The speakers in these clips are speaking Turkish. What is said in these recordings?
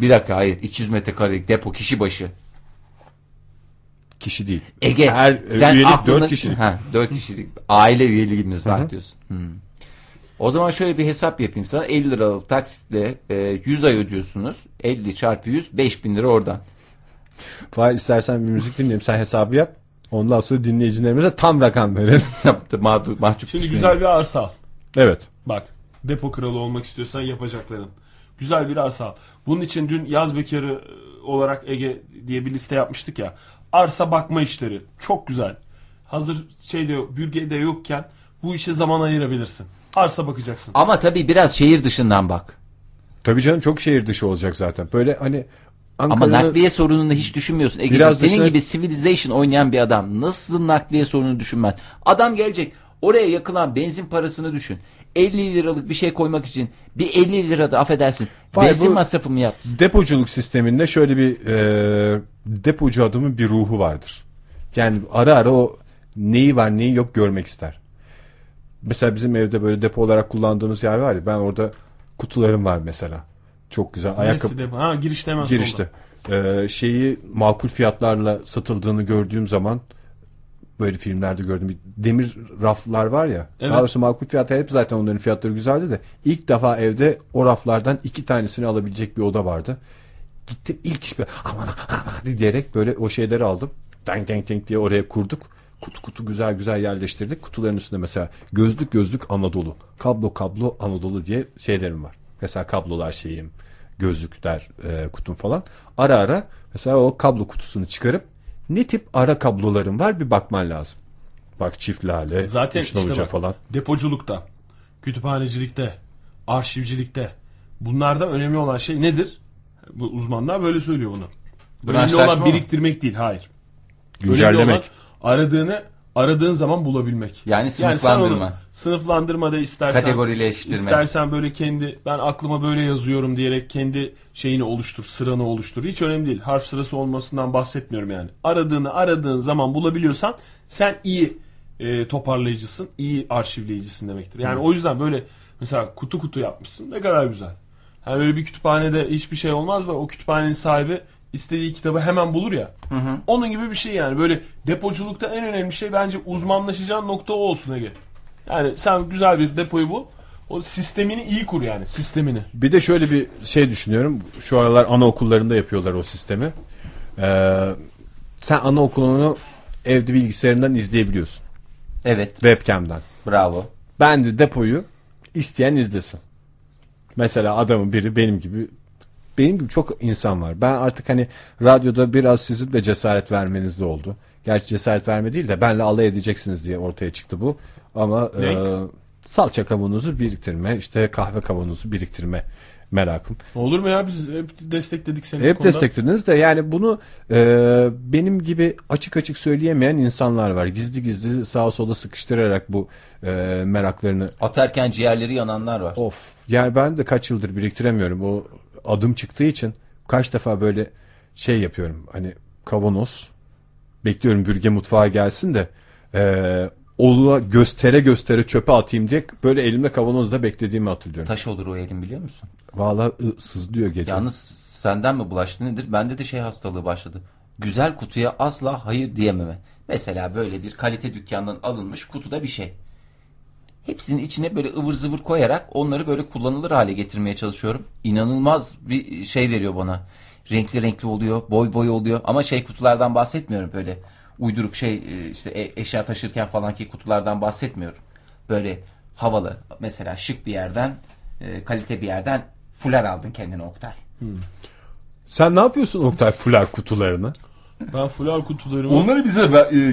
Bir dakika hayır 200 metrekarelik depo kişi başı. Kişi değil. Ege Her e, sen üyelik aklına- 4 kişilik. Ha, 4 kişilik aile üyeliğimiz var diyorsun. Hmm. O zaman şöyle bir hesap yapayım sana. 50 liralık taksitle e, 100 ay ödüyorsunuz. 50 çarpı 100 5000 lira oradan. Fahir istersen bir müzik dinleyelim sen hesabı yap. Ondan sonra dinleyicilerimize tam rakam verelim. Mağdur, mahcup Şimdi düşmeyin. güzel bir arsa al. evet. Bak depo kralı olmak istiyorsan yapacakların. Güzel bir arsa. Bunun için dün yaz bekarı e, olarak Ege diye bir liste yapmıştık ya. Arsa bakma işleri. Çok güzel. Hazır şeyde bürgede yokken bu işe zaman ayırabilirsin. Arsa bakacaksın. Ama tabii biraz şehir dışından bak. Tabii canım çok şehir dışı olacak zaten. Böyle hani Ama nakliye sorununu hiç düşünmüyorsun. Ege'ciğim, Biraz senin dışına- gibi Civilization oynayan bir adam nasıl nakliye sorununu düşünmez? Adam gelecek oraya yakılan benzin parasını düşün. 50 liralık bir şey koymak için bir 50 lira da affedersin. Vay, benzin masrafı mı yapsın? depoculuk sisteminde şöyle bir e, depocu adamın bir ruhu vardır. Yani ara ara o neyi var neyi yok görmek ister. Mesela bizim evde böyle depo olarak kullandığımız yer var ya ben orada kutularım var mesela. Çok güzel. Ayakkabı depo? Ha girişte hemen girişte. Ee, şeyi makul fiyatlarla satıldığını gördüğüm zaman böyle filmlerde gördüm. Bir demir raflar var ya. Evet. Daha doğrusu makul fiyatı hep zaten onların fiyatları güzeldi de ilk defa evde o raflardan iki tanesini alabilecek bir oda vardı. Gittim ilk iş böyle aman aman diyerek böyle o şeyleri aldım. Denk denk denk diye oraya kurduk. Kutu kutu güzel güzel yerleştirdik. Kutuların üstünde mesela gözlük gözlük Anadolu. Kablo kablo Anadolu diye şeylerim var. Mesela kablolar şeyim, gözlükler e, kutum falan. Ara ara mesela o kablo kutusunu çıkarıp ne tip ara kablolarım var bir bakman lazım. Bak çift lale, Zaten işte bak, falan. depoculukta, kütüphanecilikte, arşivcilikte bunlarda önemli olan şey nedir? Bu uzmanlar böyle söylüyor bunu. Önemli olan biriktirmek değil, hayır. Önemli Güncellemek. olan aradığını aradığın zaman bulabilmek. Yani sınıflandırma. onu sınıflandırma da istersen Kategorileştirme. istersen böyle kendi ben aklıma böyle yazıyorum diyerek kendi şeyini oluştur, sıranı oluştur. Hiç önemli değil. Harf sırası olmasından bahsetmiyorum yani. Aradığını aradığın zaman bulabiliyorsan sen iyi e, toparlayıcısın, iyi arşivleyicisin demektir. Yani o yüzden böyle mesela kutu kutu yapmışsın. Ne kadar güzel. Yani öyle bir kütüphanede hiçbir şey olmaz da o kütüphanenin sahibi istediği kitabı hemen bulur ya. Onun gibi bir şey yani. Böyle depoculukta en önemli şey bence uzmanlaşacağın nokta o olsun Ege. Yani sen güzel bir depoyu bul. O sistemini iyi kur yani sistemini. Bir de şöyle bir şey düşünüyorum. Şu aralar anaokullarında yapıyorlar o sistemi. Ee, sen anaokulunu evde bilgisayarından izleyebiliyorsun. Evet Webcam'den. bravo. Ben de depoyu isteyen izlesin. Mesela adamın biri benim gibi benim gibi çok insan var. Ben artık hani radyoda biraz sizin de cesaret vermeniz de oldu. Gerçi cesaret verme değil de benle alay edeceksiniz diye ortaya çıktı bu. Ama Ne? e, salça kavanozu biriktirme, işte kahve kavanozu biriktirme merakım. Olur mu ya biz hep destekledik seni. Hep desteklediniz de yani bunu e, benim gibi açık açık söyleyemeyen insanlar var. Gizli gizli sağa sola sıkıştırarak bu e, meraklarını Atarken ciğerleri yananlar var. Of. Yani ben de kaç yıldır biriktiremiyorum. O adım çıktığı için kaç defa böyle şey yapıyorum. Hani kavanoz bekliyorum bürge mutfağa gelsin de eee oğluna göstere göstere çöpe atayım diye böyle elimde kavanozda beklediğimi hatırlıyorum. Taş olur o elin biliyor musun? Vallahi ı- sızlıyor gece. Yalnız senden mi bulaştı nedir? Bende de şey hastalığı başladı. Güzel kutuya asla hayır diyememe. Mesela böyle bir kalite dükkandan alınmış kutuda bir şey. Hepsinin içine böyle ıvır zıvır koyarak onları böyle kullanılır hale getirmeye çalışıyorum. İnanılmaz bir şey veriyor bana. Renkli renkli oluyor, boy boy oluyor. Ama şey kutulardan bahsetmiyorum böyle uyduruk şey e, işte e- eşya taşırken falanki kutulardan bahsetmiyorum. Böyle havalı mesela şık bir yerden e, kalite bir yerden fular aldın kendine Oktay. Sen ne yapıyorsun Oktay fular kutularını? Ben fular kutularımı Onları bize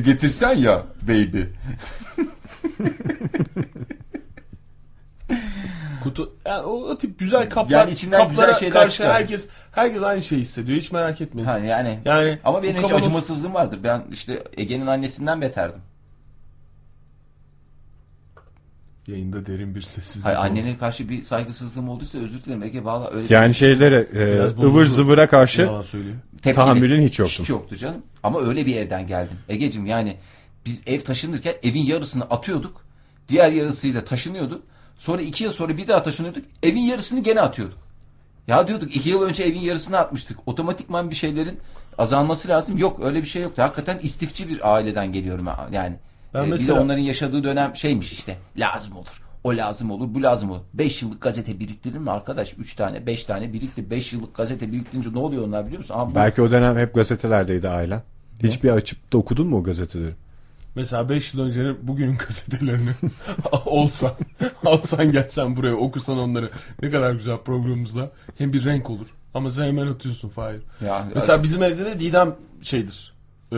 getirsen ya baby. kutu yani o, o tip güzel kaplar Yani içinden kaplara güzel şeyler karşı çıkar. herkes herkes aynı şeyi hissediyor. Hiç merak etmeyin. Ha, yani. Yani Ama benim hiç kavanoz- acımasızlığım vardır. Ben işte Ege'nin annesinden beterdim. Yayında derin bir sessizlik. Hayır oldu. annene karşı bir saygısızlığım olduysa özür dilerim Ege valla öyle Yani şeylere e, ıvır zıvıra karşı tepkili. tahammülün hiç yoktu. Hiç yoktu canım. Ama öyle bir evden geldim. Ege'cim yani biz ev taşınırken evin yarısını atıyorduk. Diğer yarısıyla taşınıyorduk. Sonra iki yıl sonra bir daha taşınıyorduk. Evin yarısını gene atıyorduk. Ya diyorduk iki yıl önce evin yarısını atmıştık. Otomatikman bir şeylerin azalması lazım. Yok öyle bir şey yoktu. Hakikaten istifçi bir aileden geliyorum yani. Ben Ee, Bir de mesela- onların yaşadığı dönem şeymiş işte. Lazım olur. O lazım olur, bu lazım olur. 5 yıllık gazete biriktirir mi arkadaş? 3 tane, 5 tane birikti. 5 yıllık gazete biriktirince ne oluyor onlar biliyor musun? Bu Belki o dönem hep gazetelerdeydi ailen. Hiçbir açıp da okudun mu o gazeteleri? Mesela 5 yıl öncenin bugünün gazetelerini olsan, alsan gelsen buraya okusan onları ne kadar güzel programımızda hem bir renk olur. Ama sen hemen atıyorsun Fahir. ya, Mesela bizim evde de Didem şeydir. E,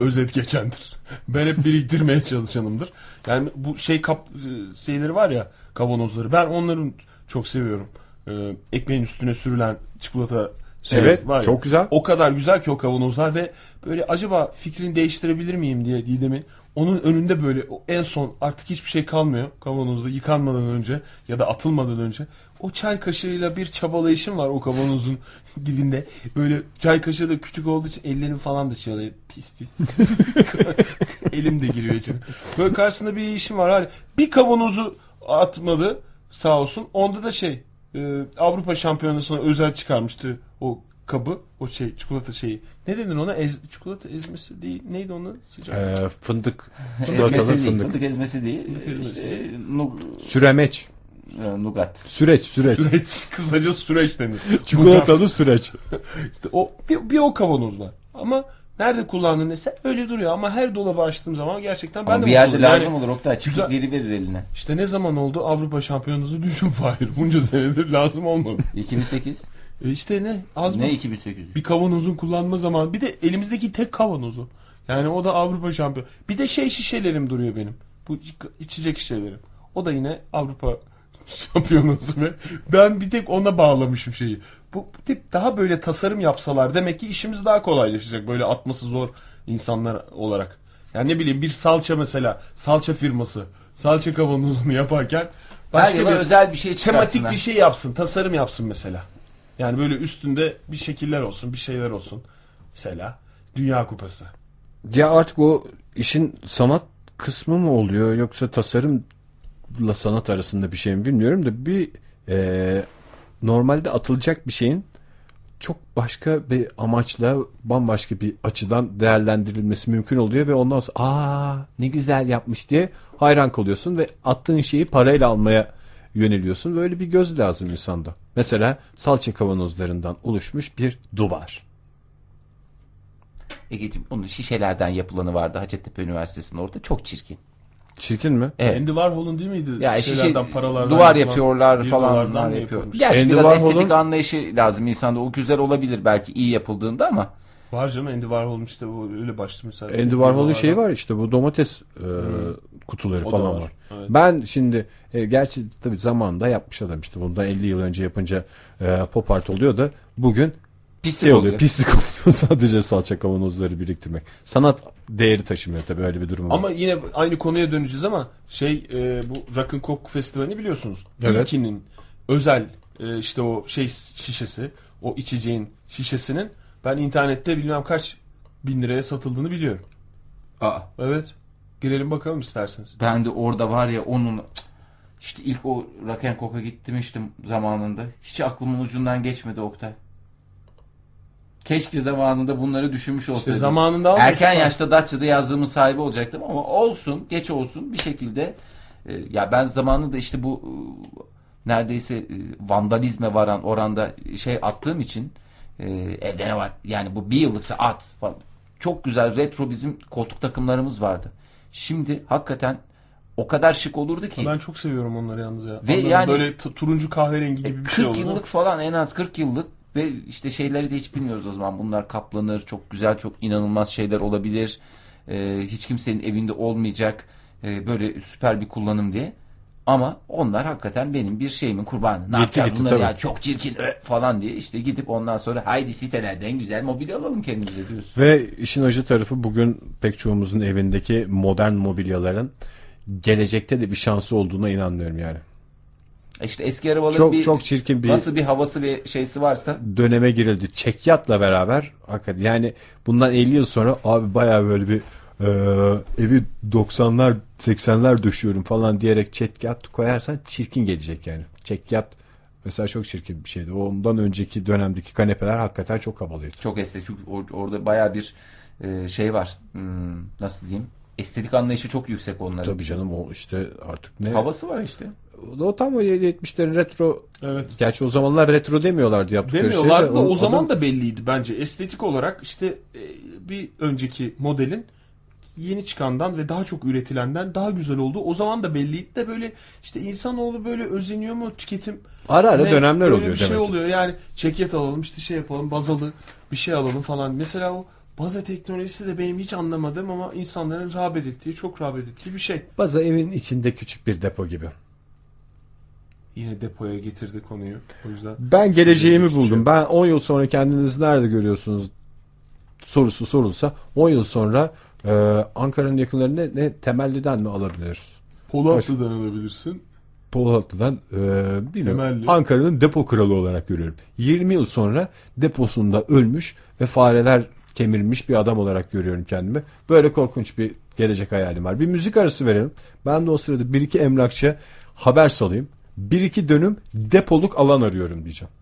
özet geçendir. Ben hep biriktirmeye çalışanımdır. Yani bu şey kap e, şeyleri var ya kavanozları. Ben onların çok seviyorum. E, ekmeğin üstüne sürülen çikolata şey Evet, var ya. çok güzel. O kadar güzel ki o kavanozlar ve böyle acaba fikrini değiştirebilir miyim diye Didem'in onun önünde böyle en son artık hiçbir şey kalmıyor kavanozda yıkanmadan önce ya da atılmadan önce o çay kaşığıyla bir çabalayışım var o kavanozun dibinde. Böyle çay kaşığı da küçük olduğu için ellerim falan da çalıyor. Pis pis. Elim de giriyor içine. Böyle karşısında bir işim var. Hani bir kavanozu atmadı sağ olsun. Onda da şey e, Avrupa Şampiyonası'na özel çıkarmıştı o kabı. O şey çikolata şeyi. Ne dedin ona? Ez, çikolata ezmesi değil. Neydi onu? Sıcak. Ee, fındık. Çikolatalı ezmesi değil, fındık. fındık ezmesi değil. ezmesi. İşte, nu, Süremeç. e, nugat. Süreç süreç. Süreç. Kısaca süreç denir. Çikolatalı süreç. İşte o bir, bir o kavanoz var. Ama nerede kullandığın neyse öyle duruyor. Ama her dolabı açtığım zaman gerçekten ben Ama de bir yerde lazım Yani olur Oktay. Çıkıp güzel- geri verir eline. İşte ne zaman oldu Avrupa Şampiyonası düşün Fahir. Bunca senedir lazım olmadı. 2008. E işte ne? Az mı? ne 2800? Bir kavanozun kullanma zamanı. Bir de elimizdeki tek kavanozu. Yani o da Avrupa şampiyon. Bir de şey şişelerim duruyor benim. Bu içecek şişelerim. O da yine Avrupa şampiyonası ve ben bir tek ona bağlamışım şeyi. Bu, tip daha böyle tasarım yapsalar demek ki işimiz daha kolaylaşacak. Böyle atması zor insanlar olarak. Yani ne bileyim bir salça mesela salça firması salça kavanozunu yaparken Her başka yıla bir özel bir şey çıkarsınlar. tematik bir şey yapsın, tasarım yapsın mesela. Yani böyle üstünde bir şekiller olsun, bir şeyler olsun. Mesela Dünya Kupası. Ya artık o işin sanat kısmı mı oluyor yoksa tasarımla sanat arasında bir şey mi bilmiyorum da bir e, normalde atılacak bir şeyin çok başka bir amaçla bambaşka bir açıdan değerlendirilmesi mümkün oluyor ve ondan sonra aa ne güzel yapmış diye hayran kalıyorsun ve attığın şeyi parayla almaya yöneliyorsun. Böyle bir göz lazım insanda. Mesela salça kavanozlarından oluşmuş bir duvar. Egeciğim bunun şişelerden yapılanı vardı Hacettepe Üniversitesi'nin orada. Çok çirkin. Çirkin mi? Evet. Andy Warhol'un değil miydi? Ya şişe paralardan duvar yapıyorlar falan mı yapıyor. Gerçi Andy biraz Warhol'un- estetik anlayışı lazım insanda. O güzel olabilir belki iyi yapıldığında ama Var canım Andy Warhol'un işte o öyle başlamış zaten. Andy Warhol'un şeyi var işte bu domates e, kutuları O falan var, var. evet. Ben şimdi e, gerçi tabii zamanında yapmış adam işte bundan 50 yıl önce yapınca e, pop art oluyor da bugün pislik şey oluyor oluyor. pislik oluyor sadece salça kavanozları biriktirmek. Sanat değeri taşımıyor tabii öyle bir durum var. Ama yine aynı konuya döneceğiz ama şey e, bu Rock and Coke Festivali biliyorsunuz. Evet. İlkinin özel e, işte o şey şişesi, o içeceğin şişesinin ben internette bilmem kaç bin liraya satıldığını biliyorum. Aa, Evet. Girelim bakalım isterseniz. ben de orada var ya onun işte ilk o Rock Coke'a gitmiştim zamanında. Hiç aklımın ucundan geçmedi Oktay. Keşke zamanında bunları düşünmüş İşte olsaydım. zamanında almışsın. Erken yaşta Datça'da yazdığımın sahibi olacaktım ama olsun, geç olsun bir şekilde. e, ya ben zamanında işte bu e, neredeyse e, vandalizme varan oranda şey attığım için e, evde ne var? Yani bu bir yıllıksa at falan. Çok güzel retro bizim koltuk takımlarımız vardı. Şimdi hakikaten o kadar şık olurdu ki. Ben çok seviyorum onları yalnız ya. Ve Onların yani- böyle turuncu kahverengi gibi bir 40 şey oldu. yıllık falan en az 40 yıllık ve işte şeyleri de hiç bilmiyoruz o zaman. Bunlar kaplanır, çok güzel, çok inanılmaz şeyler olabilir. Ee, hiç kimsenin evinde olmayacak e, böyle süper bir kullanım diye. Ama onlar hakikaten benim bir şeyimin kurbanı. Ne yapacağız gitti, bunları tabii. ya çok çirkin ö, falan diye işte gidip ondan sonra haydi sitelerden güzel mobilya alalım kendimize diyorsun. Ve işin acı tarafı bugün pek çoğumuzun evindeki modern mobilyaların gelecekte de bir şansı olduğuna inanmıyorum yani. E İşte eski arabaların Çok bir çok çirkin bir nasıl bir havası ve şeysi varsa döneme girildi. Çekyatla beraber hakikaten yani bundan 50 yıl sonra abi bayağı böyle bir e, evi 90'lar 80'ler döşüyorum falan diyerek çekyat koyarsan çirkin gelecek yani. Çekyat Mesela çok çirkin bir şeydi. Ondan önceki dönemdeki kanepeler hakikaten çok havalıydı. Çok estetik. Çünkü or- orada baya bir e, şey var. Hmm, nasıl diyeyim? Estetik anlayışı çok yüksek onların. Tabii canım o işte artık ne? Havası var işte. O tam o 70'lerin retro. Evet. Gerçi o zamanlar retro demiyorlardı yaptıkları Demiyorlardı şey de. da o, adı- zaman da belliydi bence. Estetik olarak işte e, bir önceki modelin yeni çıkandan ve daha çok üretilenden daha güzel olduğu o zaman da belliydi de böyle işte insanoğlu böyle özeniyor mu tüketim Ara ara ne, dönemler böyle oluyor bir şey demek oluyor yani ceket alalım işte şey yapalım bazalı bir şey alalım falan mesela o baza teknolojisi de benim hiç anlamadığım ama insanların rağbet ettiği çok rağbet ettiği bir şey. Baza evin içinde küçük bir depo gibi. Yine depoya getirdi konuyu o yüzden. Ben geleceğimi şey buldum. Ben 10 yıl sonra kendinizi nerede görüyorsunuz sorusu sorulsa 10 yıl sonra e, Ankara'nın yakınlarında ne Temelli'den mi alabiliriz? Polatlı'dan alabilirsin. Polatlı'dan e, bilmiyorum. Temelli. Ankara'nın depo kralı olarak görüyorum. 20 yıl sonra deposunda ölmüş ve fareler kemirmiş bir adam olarak görüyorum kendimi. Böyle korkunç bir gelecek hayalim var. Bir müzik arası verelim. Ben de o sırada bir iki emlakçıya haber salayım. Bir iki dönüm depoluk alan arıyorum diyeceğim.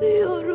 Kadar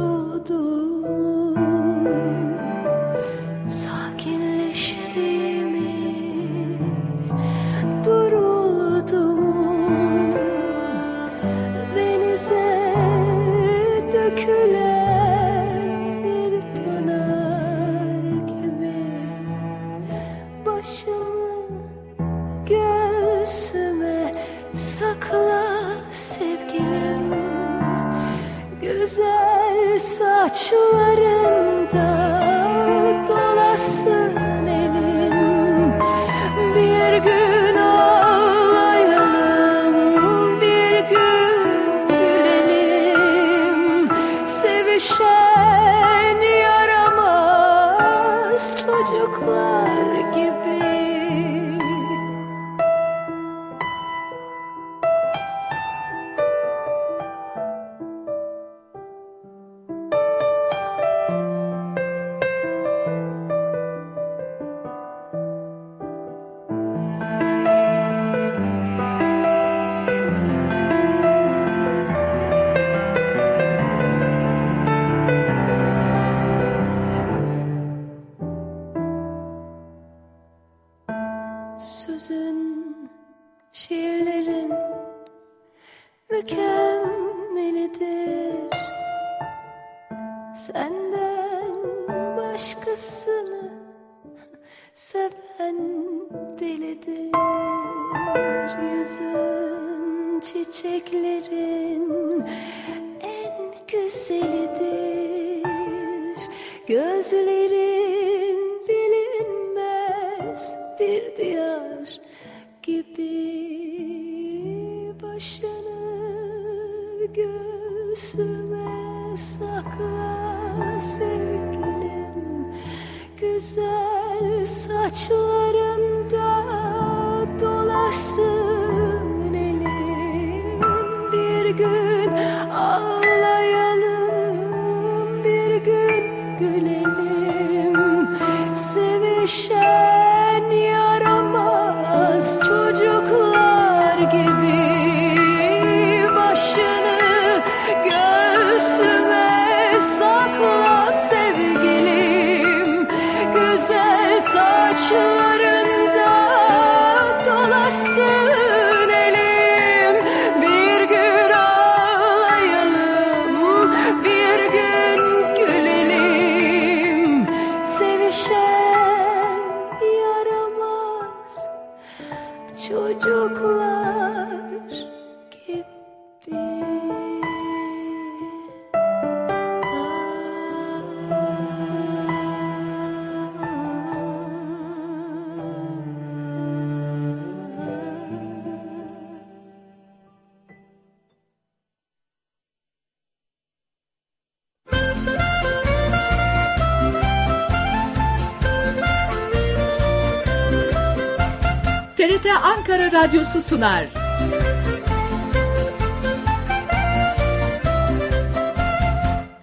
Radyosu sunar.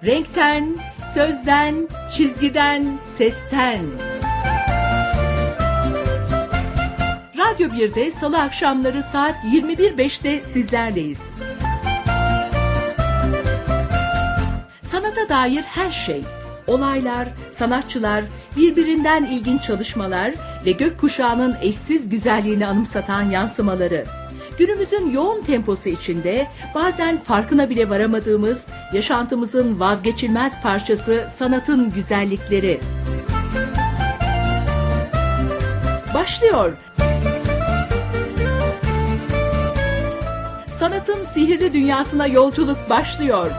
Renkten, sözden, çizgiden, sesten. Radyo 1'de Salı akşamları saat 21.05'te sizlerleyiz. Sanata dair her şey, olaylar, sanatçılar, birbirinden ilginç çalışmalar ve gökkuşağının eşsiz güzelliğini anımsatan yansımaları. Günümüzün yoğun temposu içinde bazen farkına bile varamadığımız yaşantımızın vazgeçilmez parçası sanatın güzellikleri. Başlıyor. Sanatın sihirli dünyasına yolculuk başlıyor.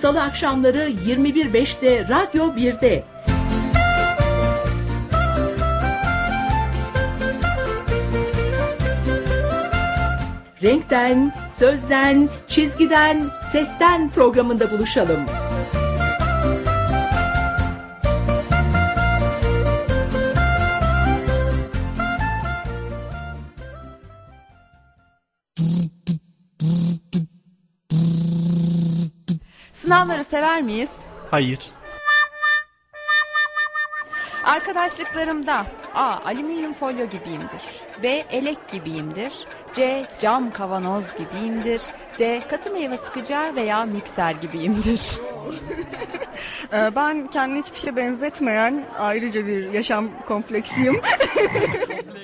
Salı akşamları 21.05'te Radyo 1'de. Renkten, sözden, çizgiden, sesten programında buluşalım. Sınavları sever miyiz? Hayır. Arkadaşlıklarımda A. Alüminyum folyo gibiyimdir. B. Elek gibiyimdir. C. Cam kavanoz gibiyimdir. D. Katı meyve sıkacağı veya mikser gibiyimdir. Ee, Ben kendini hiçbir şeye benzetmeyen ayrıca bir yaşam kompleksiyim.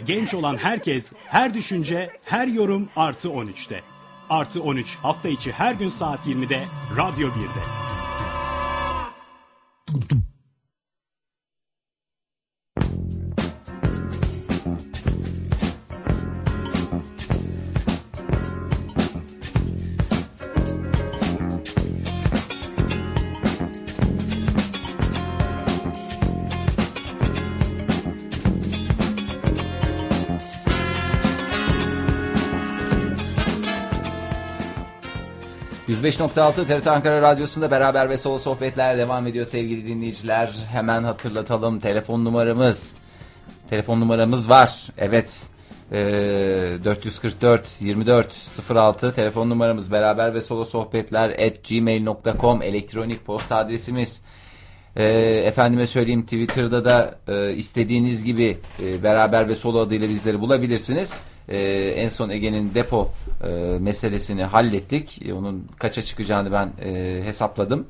Genç olan herkes, her düşünce, her yorum artı 13'te. Artı 13 hafta içi her gün saat 20'de Radyo 1'de. %105.6 TRT Ankara Radyosu'nda beraber ve solo sohbetler devam ediyor sevgili dinleyiciler. Hemen hatırlatalım telefon numaramız. Telefon numaramız var. Evet. Ee, 444 24 06 telefon numaramız beraber ve solo sohbetler at gmail.com elektronik posta adresimiz. Ee, efendime söyleyeyim Twitter'da da e, istediğiniz gibi e, beraber ve solo adıyla bizleri bulabilirsiniz. Ee, en son Ege'nin depo e, meselesini hallettik. E, onun kaça çıkacağını ben e, hesapladım.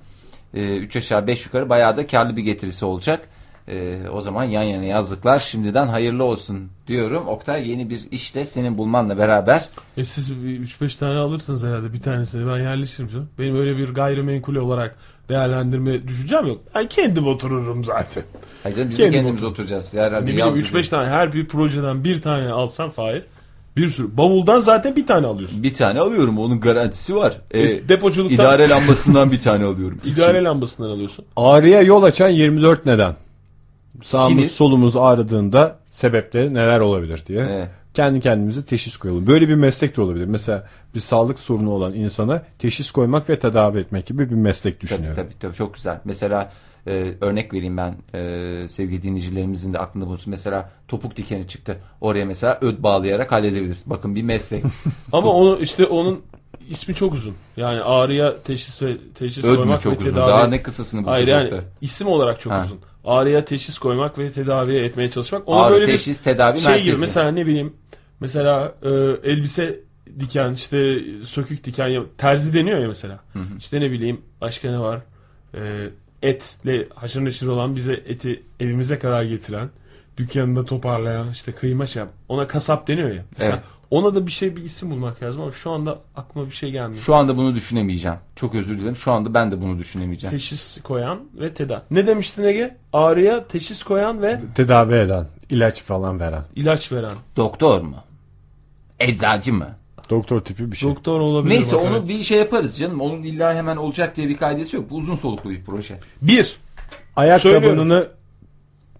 3 aşağı 5 yukarı bayağı da karlı bir getirisi olacak. E, o zaman yan yana yazdıklar şimdiden hayırlı olsun diyorum. Oktay yeni bir işte senin bulmanla beraber E siz 3-5 tane alırsınız herhalde bir tanesini ben yerleşirim canım. Benim öyle bir gayrimenkul olarak değerlendirme düşüncem yok. Ben kendim otururum zaten. Hayır canım, biz de Kendim kendimiz otur- oturacağız. Yazdık. 3-5 tane her bir projeden bir tane alsam Fahir. Bir sürü. Bavuldan zaten bir tane alıyorsun. Bir tane alıyorum onun garantisi var. Ee, E, depoculuktan- İdare lambasından bir tane alıyorum. İdare lambasından alıyorsun. Ağrıya yol açan 24 neden. Sağımız Sinir. solumuz ağrıdığında sebepleri neler olabilir diye. Evet. kendi kendimize teşhis koyalım. Böyle bir meslek de olabilir. Mesela bir sağlık sorunu olan insana teşhis koymak ve tedavi etmek gibi bir meslek Tabii, düşünüyorum. tabii tabii çok güzel. Mesela e, örnek vereyim ben e, sevgili dinleyicilerimizin de aklında bulunsun. Mesela topuk dikeni çıktı. Oraya mesela öd bağlayarak halledebiliriz. Bakın bir meslek. Ama onu işte onun ismi çok uzun. Yani ağrıya teşhis ve teşhis öd koymak çok ve uzun? tedavi. Daha ne kısasını bulacağız Hayır yani isim olarak çok Ha. uzun. Ağrıya teşhis koymak ve tedaviye etmeye çalışmak. Ona Ağrı, böyle teşhis, bir tedavi şey merkezi. gibi mesela ne bileyim mesela e, elbise diken işte sökük diken terzi deniyor ya mesela. İşte ne bileyim başka ne var? E, etle haşır neşir olan bize eti evimize kadar getiren dükkanında toparlayan işte kıyma şey yap. Ona kasap deniyor ya. Mesela Evet. ona da bir şey bir isim bulmak lazım ama şu anda aklıma bir şey gelmiyor. Şu anda bunu düşünemeyeceğim. Çok özür dilerim. Şu anda ben de bunu düşünemeyeceğim. Teşhis koyan ve tedavi. Ne demiştin Ege? Ağrıya teşhis koyan ve Tedavi eden, ilaç falan veren. ilaç veren. Doktor mu? Eczacı mı? Doktor tipi bir şey. Doktor olabilir. Neyse bak, onu evet. bir şey yaparız canım. Onun illa hemen olacak diye bir kaidesi yok. Bu uzun soluklu bir proje. Bir. Ayak Söylüyorum. tabanını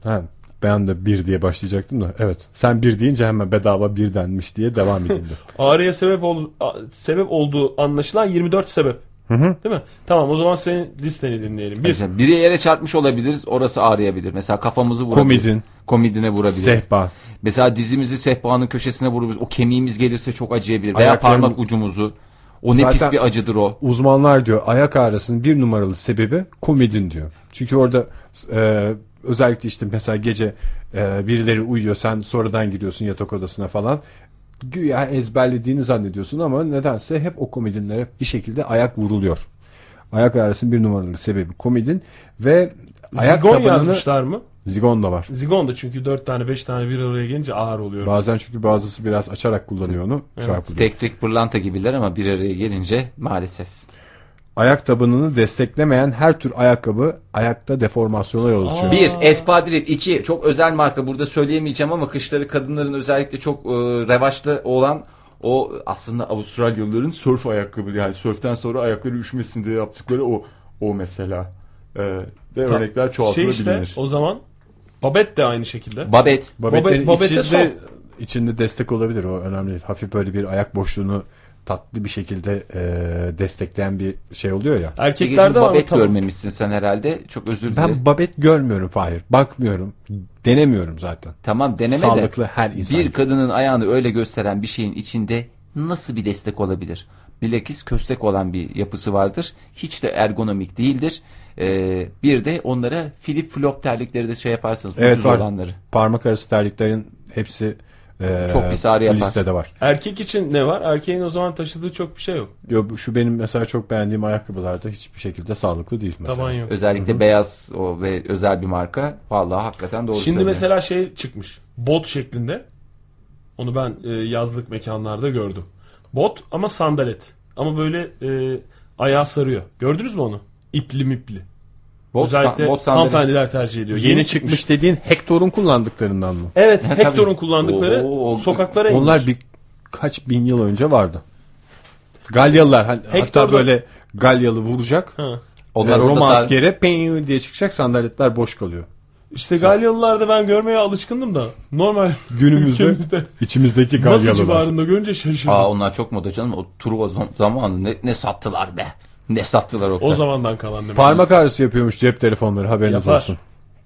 ha, ben de bir diye başlayacaktım da evet. Sen bir deyince hemen bedava bir denmiş diye devam edildi. Ağrıya sebep ol, sebep olduğu anlaşılan 24 sebep. Değil mi? Tamam o zaman senin listeni dinleyelim. Bir. Mesela biri yere çarpmış olabiliriz. Orası ağrıyabilir. Mesela kafamızı vurabilir. Komidin. Komidine vurabilir. Sehpa. Mesela dizimizi sehpanın köşesine vurabiliriz. O kemiğimiz gelirse çok acıyabilir. Veya Ayaklarım- parmak ucumuzu. O ne pis bir acıdır o. Uzmanlar diyor ayak ağrısının bir numaralı sebebi komedin diyor. Çünkü orada e, özellikle işte mesela gece e, birileri uyuyor sen sonradan giriyorsun yatak odasına falan. Güya ezberlediğini zannediyorsun ama nedense hep o komedinlere bir şekilde ayak vuruluyor. Ayak ağrısının bir numaralı sebebi komedin ve ayak Zigon tabanını yazmışlar mı? zigon da var. Zigon da çünkü 4 tane 5 tane bir araya gelince ağır oluyor. Bazen çünkü bazısı biraz açarak kullanıyor onu çarpılıyor. Tek tek pırlanta gibiler ama bir araya gelince maalesef. Ayak tabanını desteklemeyen her tür ayakkabı ayakta deformasyona yol açıyor. Bir, espadril. iki çok özel marka. Burada söyleyemeyeceğim ama kışları kadınların özellikle çok e, revaçta olan o aslında Avustralyalıların surf ayakkabı. Yani surften sonra ayakları üşümesin diye yaptıkları o o mesela. E, ve örnekler şey çoğaltılabilir. işte o zaman Babet de aynı şekilde. Babet. Babetlerin Babette içinde, son. içinde destek olabilir o önemli değil. Hafif böyle bir ayak boşluğunu tatlı bir şekilde e, destekleyen bir şey oluyor ya. Erkeklerde var babet Tamam. görmemişsin sen herhalde. Çok özür dilerim. Ben babet görmüyorum Fahir. Bakmıyorum. Denemiyorum zaten. Tamam deneme Sağlıklı de. her insan. Bir kadının ayağını öyle gösteren bir şeyin içinde nasıl bir destek olabilir? Bilakis köstek olan bir yapısı vardır. Hiç de ergonomik değildir. Ee, bir de onlara flip flop terlikleri de şey yaparsanız Evet ucuz olanları. Parmak arası terliklerin hepsi e, Çok pis ağrı yapar. listede var. Erkek için ne var? Erkeğin o zaman taşıdığı çok bir şey yok. Yo, bu- şu benim mesela çok beğendiğim ayakkabılarda hiçbir şekilde sağlıklı değil mesela. Taban yok. Özellikle beyaz o ve özel bir marka. Vallahi hakikaten doğru Şimdi söylüyor. mesela şey çıkmış. Bot şeklinde. Onu ben e, yazlık mekanlarda gördüm. Bot ama sandalet. Ama böyle e, ayağı sarıyor. Gördünüz mü onu? İpli mipli. Bot, Özellikle bot sandalye. hanımefendiler tercih ediyor. Yeni, çıkmış dediğin Hector'un kullandıklarından mı? Evet, Ha, Hector'un tabii. kullandıkları Oo, o- sokaklara inmiş. Onlar birkaç bin yıl önce vardı. Galyalılar hani hatta Hector'da- böyle Galyalı vuracak. Ha. Onlar Onlar orada Roma sa- askeri ping diye çıkacak sandaletler boş kalıyor. İşte Galyalılarda ben görmeye alışkındım da normal Günümüzde ülkemizde içimizdeki nasıl Galyalılar. civarında görünce şaşırdım. Aa onlar çok moda canım. O Truva zam- zamanı ne, ne sattılar be. Ne sattılar o. o zamandan kalan demek. Parmak ağrısı yapıyormuş cep telefonları haberiniz Yapar. olsun.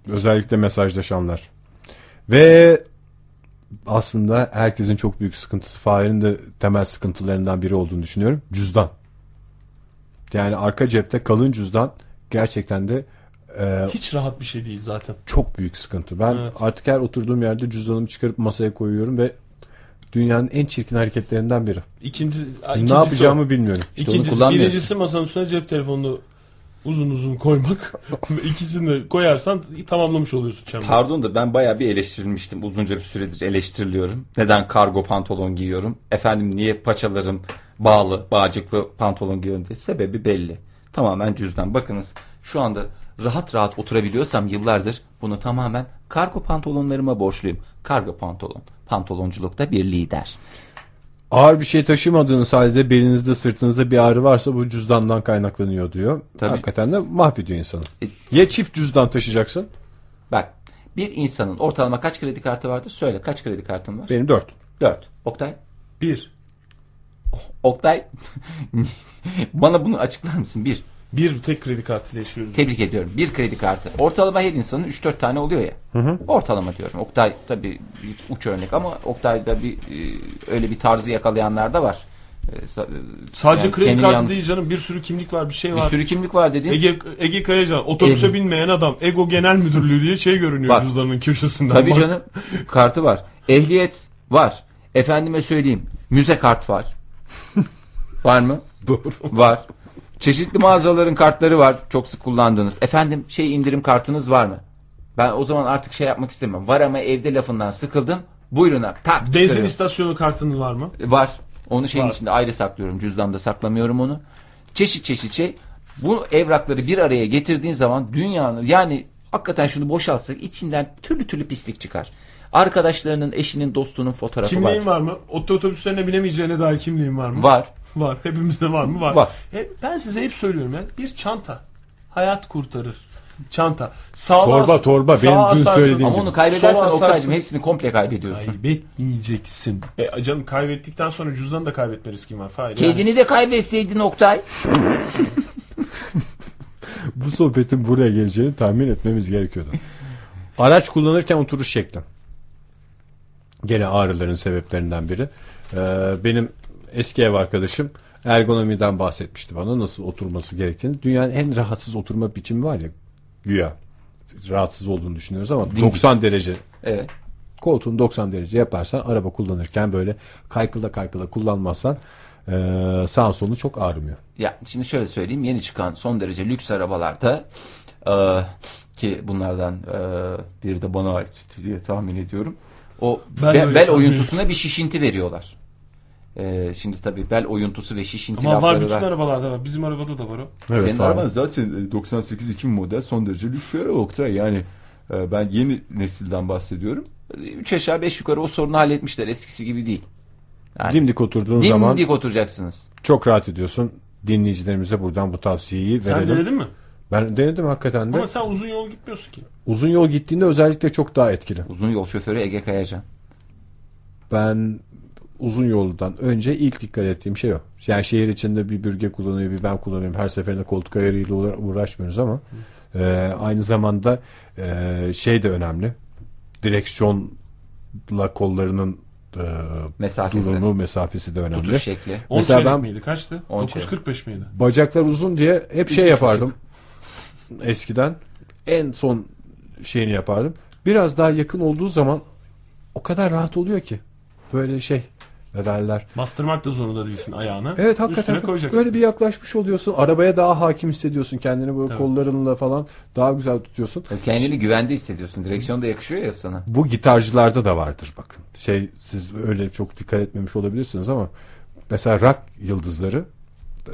Özellikle mesajlaşanlar. Ve aslında herkesin çok büyük sıkıntısı Fahir'in de temel sıkıntılarından biri olduğunu düşünüyorum. Cüzdan. Yani arka cepte kalın cüzdan gerçekten de e, Hiç rahat bir şey değil zaten. çok büyük sıkıntı. Ben Evet. artık her oturduğum yerde cüzdanımı çıkarıp masaya koyuyorum ve dünyanın en çirkin hareketlerinden biri. İkinci, ne yapacağımı bilmiyorum. İşte İkincisi, birincisi masanın üstüne cep telefonunu uzun uzun koymak. İkisini de koyarsan tamamlamış oluyorsun çemberi. Pardon da ben bayağı bir eleştirilmiştim. Uzunca bir süredir eleştiriliyorum. Neden kargo pantolon giyiyorum? Efendim niye paçalarım bağlı, bağcıklı pantolon giyiyorum diye. Sebebi belli. Tamamen cüzdan. Bakınız şu anda rahat rahat oturabiliyorsam yıllardır bunu tamamen kargo pantolonlarıma borçluyum. Kargo pantolon. Pantolonculukta bir lider. Ağır bir şey taşımadığınız halde belinizde sırtınızda bir ağrı varsa bu cüzdandan kaynaklanıyor diyor. Tabii. Hakikaten de mahvediyor insanı. E- Ya çift cüzdan taşıyacaksın? Bak bir insanın ortalama kaç kredi kartı vardır? Söyle kaç kredi kartın var? Benim dört. 4. Oktay? Bir. Oktay bana bunu açıklar mısın? 1. Bir tek kredi kartıyla yaşıyoruz. Tebrik ediyorum. Bir kredi kartı. Ortalama her insanın 3-4 tane oluyor ya. Ortalama diyorum. Oktay tabii bir uç örnek ama Oktay'da bir e, öyle bir tarzı yakalayanlar da var. E, e, Sadece yani kredi kartı yan- değil canım. Bir sürü kimlik var, bir şey Bir var. sürü kimlik var dedin. Ege, Ege Kayacan otobüse Ege. binmeyen adam Ego Genel Müdürlüğü diye şey görünüyor Bak. cüzdanının köşesinden. Tabii Bak. canım. Kartı var. Ehliyet var. Efendime söyleyeyim. Müze kart var. var mı? Doğru. Var. Çeşitli mağazaların kartları var. Çok sık kullandığınız. Efendim şey indirim kartınız var mı? Ben o zaman artık şey yapmak istemiyorum. Var ama evde lafından sıkıldım. Buyurun abi. Tak Benzin çıkarıyorum. istasyonu kartın var mı? Var. Onu şeyin Var. içinde ayrı saklıyorum. Cüzdanda saklamıyorum onu. Çeşit çeşit şey. Bu evrakları bir araya getirdiğin zaman dünyanın yani hakikaten şunu boşaltsak içinden türlü türlü pislik çıkar. Arkadaşlarının, eşinin, dostunun fotoğrafı Kimliğin var. var mı? Oto otobüslerine binemeyeceğine dair kimliğin var mı? Var. Var. Hepimizde var mı? Var. Var. Hep, ben size hep söylüyorum ya. Bir çanta. Hayat kurtarır. Çanta. Sağa Torba, as- torba. Benim dün asarsın. söylediğim Ama gibi. onu kaybedersen Sola Oktay'cığım asarsın. hepsini komple kaybediyorsun. Kaybetmeyeceksin. E canım kaybettikten sonra cüzdanı da kaybetme riskin var. Hayır. Kedini de kaybetseydin Oktay. Bu sohbetin buraya geleceğini tahmin etmemiz gerekiyordu. Araç kullanırken oturuş şekli. Gene ağrıların sebeplerinden biri. Ee, benim eski ev arkadaşım ergonomiden bahsetmişti bana nasıl oturması gerektiğini. Dünyanın en rahatsız oturma biçimi var ya güya. Rahatsız olduğunu düşünüyoruz ama 90 derece Evet. koltuğunu 90 derece yaparsan araba kullanırken böyle kaykıla kaykıla kullanmazsan ee, sağ solu çok ağrımıyor. Ya şimdi şöyle söyleyeyim yeni çıkan son derece lüks arabalarda e, ki bunlardan e, bir de bana ait diye tahmin ediyorum. O Ben be- bel oyuntusuna bir şişinti veriyorlar. E, şimdi tabii bel oyuntusu ve şişinti Ama var bütün var. arabalarda var. Bizim arabada da var o. Evet, Senin araban zaten 98 2000 model son derece lüks bir araba Oktay. Yani e, ben yeni nesilden bahsediyorum. 3 aşağı 5 yukarı o sorunu halletmişler eskisi gibi değil. Yani Dimdik oturduğun zaman dimdik oturacaksınız. çok rahat ediyorsun. Dinleyicilerimize buradan bu tavsiyeyi Sen verelim. denedin mi? Ben denedim hakikaten de. Ama sen uzun yol gitmiyorsun ki. Uzun yol gittiğinde özellikle çok daha etkili. Uzun yol şoförü Ege Kayacan. Ben uzun yoldan önce ilk dikkat ettiğim şey o. Yani şehir içinde bir bürge kullanıyor, bir ben kullanıyorum. Her seferinde koltuk ayarıyla uğra- uğraşmıyoruz ama e, aynı zamanda e, şey de önemli. Direksiyonla kollarının e, Mesafesi. durumu, mesafesi de önemli. Tutuş şekli. 10 Mesela ben- miydi? Kaçtı? 10 9.45 miydi? Bacaklar uzun diye hep şey üç yapardım. Eskiden en son şeyini yapardım. Biraz daha yakın olduğu zaman o kadar rahat oluyor ki. Böyle şey ne derler. Bastırmak da zorunda değilsin ayağını. Evet hakikaten Üstüne koyacaksın. böyle bir yaklaşmış oluyorsun. Arabaya daha hakim hissediyorsun kendini böyle Tabii. kollarınla falan daha güzel tutuyorsun. Kendini güvende hissediyorsun. Direksiyon da yakışıyor ya sana. Bu gitarcılarda da vardır bakın. Şey siz öyle çok dikkat etmemiş olabilirsiniz ama mesela rock yıldızları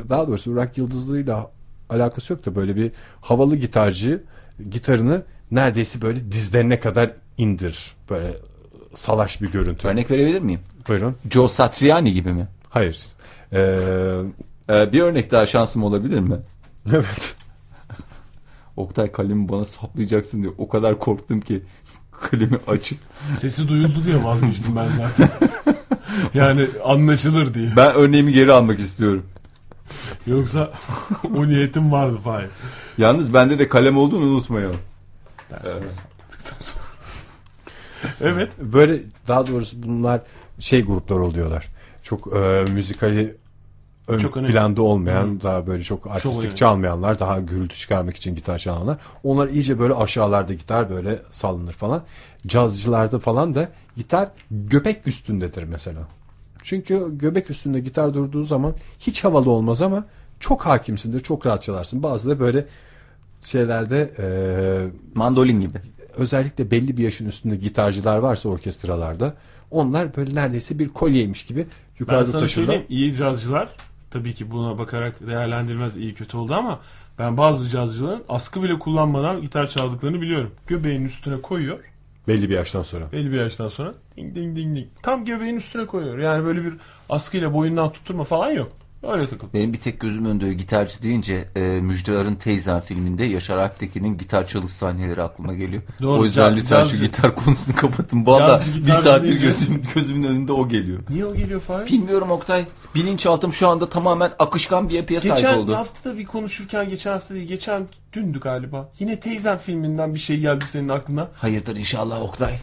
daha doğrusu rock yıldızlığıyla alakası yok da böyle bir havalı gitarcı gitarını neredeyse böyle dizlerine kadar indir. Böyle salaş bir görüntü. Örnek verebilir miyim? Buyurun. Joe Satriani gibi mi? Hayır. Ee, Ee, bir örnek daha şansım olabilir mi? evet. Oktay kalemi bana saplayacaksın diye o kadar korktum ki kalemi açıp Sesi duyuldu diye vazgeçtim ben zaten. yani anlaşılır diye. ben örneğimi geri almak istiyorum. Yoksa o niyetim vardı Fahir. Yalnız bende de kalem olduğunu unutmayalım. Ben sana sapladıktan sonra. evet. Böyle daha doğrusu bunlar şey gruplar oluyorlar. Çok e, müzikali ön Çok önemli. planda olmayan daha böyle çok artistik önemli. çalmayanlar daha gürültü çıkarmak için gitar çalanlar. Onlar iyice böyle aşağılarda gitar böyle sallanır falan. Cazcılarda falan da gitar göbek üstündedir mesela. Çünkü göbek üstünde gitar durduğu zaman hiç havalı olmaz ama çok hakimsindir, çok rahat çalarsın. Bazı da böyle şeylerde e, Mandolin gibi. özellikle belli bir yaşın üstünde gitarcılar varsa orkestralarda onlar böyle neredeyse bir kolyeymiş gibi Ben yukarıda sana taşırlar. söyleyeyim iyi cazcılar tabii ki buna bakarak değerlendirmez iyi kötü oldu ama ben bazı cazcıların askı bile kullanmadan gitar çaldıklarını biliyorum. Göbeğin üstüne koyuyor Belli bir yaştan sonra. belli bir yaştan sonra ding ding ding ding tam göbeğin üstüne koyuyor. Yani böyle bir askıyla boyundan tutturma falan yok. Öyle takıl. Benim bir tek gözüm önünde gitarcı deyince e, Müjdar'ın Teyzen filminde Yaşar Aktekin'in gitar çalış sahneleri aklıma geliyor. Doğru, o yüzden caz- lütfen cazcı- şu gitar konusunu kapatın. Valla bir saattir gözüm, gözümün önünde o geliyor. Niye o geliyor Fahir? Bilmiyorum Oktay. Bilinçaltım şu anda tamamen akışkan bir yapıya sahip Geçen oldu. hafta da bir konuşurken geçen hafta değil geçen dündü galiba. Yine teyzem filminden bir şey geldi senin aklına. Hayırdır inşallah Oktay.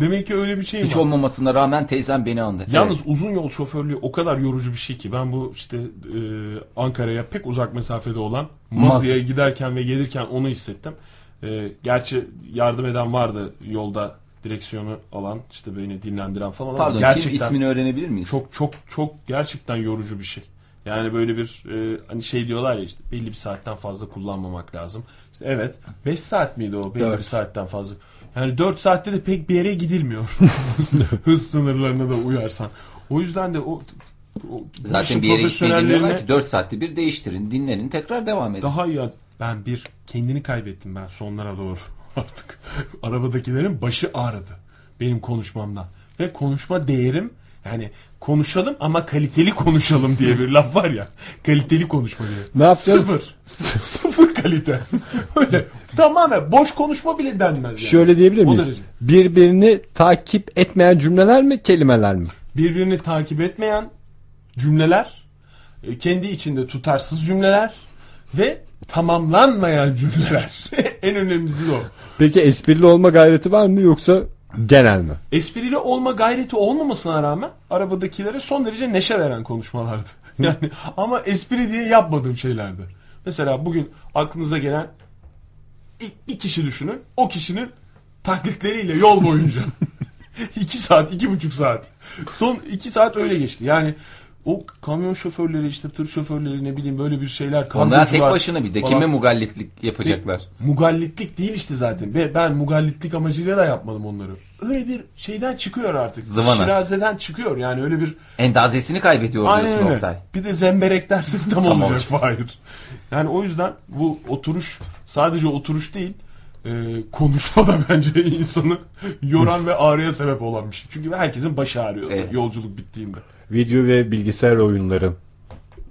Demek ki öyle bir şey Hiç var. olmamasına rağmen teyzem beni andı. Yalnız Evet. uzun yol şoförlüğü o kadar yorucu bir şey ki ben bu işte e, Ankara'ya pek uzak mesafede olan Mazı'ya giderken ve gelirken onu hissettim. E, gerçi yardım eden vardı yolda direksiyonu alan işte beni dinlendiren falan ama Pardon kim gerçekten ismini öğrenebilir miyiz? çok çok çok gerçekten yorucu bir şey. Yani böyle bir e, hani şey diyorlar ya işte belli bir saatten fazla kullanmamak lazım. İşte evet 5 saat miydi o belli Dört. bir saatten fazla. Yani 4 saatte de pek bir yere gidilmiyor. Hız sınırlarına da uyarsan. O yüzden de o, o Zaten bir yere gitmeyi ki 4 saatte bir değiştirin, dinlenin, tekrar devam edin. daha iyi. Ben bir kendini kaybettim ben sonlara doğru artık. Arabadakilerin başı ağrıdı benim konuşmamdan. Ve konuşma değerim yani konuşalım ama kaliteli konuşalım diye bir laf var ya. Kaliteli konuşma diye. Ne? Sıfır. Sıfır kalite. Öyle tamamen boş konuşma bile denmez yani. Şöyle diyebilir miyiz? derece. Birbirini takip etmeyen cümleler mi kelimeler mi? Birbirini takip etmeyen cümleler, e, kendi içinde tutarsız cümleler ve tamamlanmayan cümleler. en önemlisi o. Peki esprili olma gayreti var mı yoksa genel mi? esprili olma gayreti olmamasına rağmen arabadakilere son derece neşe veren konuşmalardı. Yani ama espri diye yapmadığım şeylerdi. Mesela bugün aklınıza gelen ilk bir kişi düşünün. O kişinin taklitleriyle yol boyunca. iki saat, iki buçuk saat. Son iki saat öyle geçti. Yani o kamyon şoförleri işte tır şoförleri ne bileyim böyle bir şeyler. Onlar tek başına bir de falan. kime mugallitlik yapacaklar? Mugallitlik değil işte zaten. Ve ben mugallitlik amacıyla da yapmadım onları. Öyle bir şeyden çıkıyor artık. Zıvana. Şirazeden çıkıyor. Yani öyle bir Endazesini kaybediyor aynen diyorsun öyle. Oktay. Bir de zemberek dersin tam, Tam olacak. Hayır. Yani o yüzden bu oturuş sadece oturuş değil e, konuşma da bence insanı yoran ve ağrıya sebep olan bir şey. Çünkü herkesin başı ağrıyor Evet. yolculuk bittiğinde. Video ve bilgisayar oyunları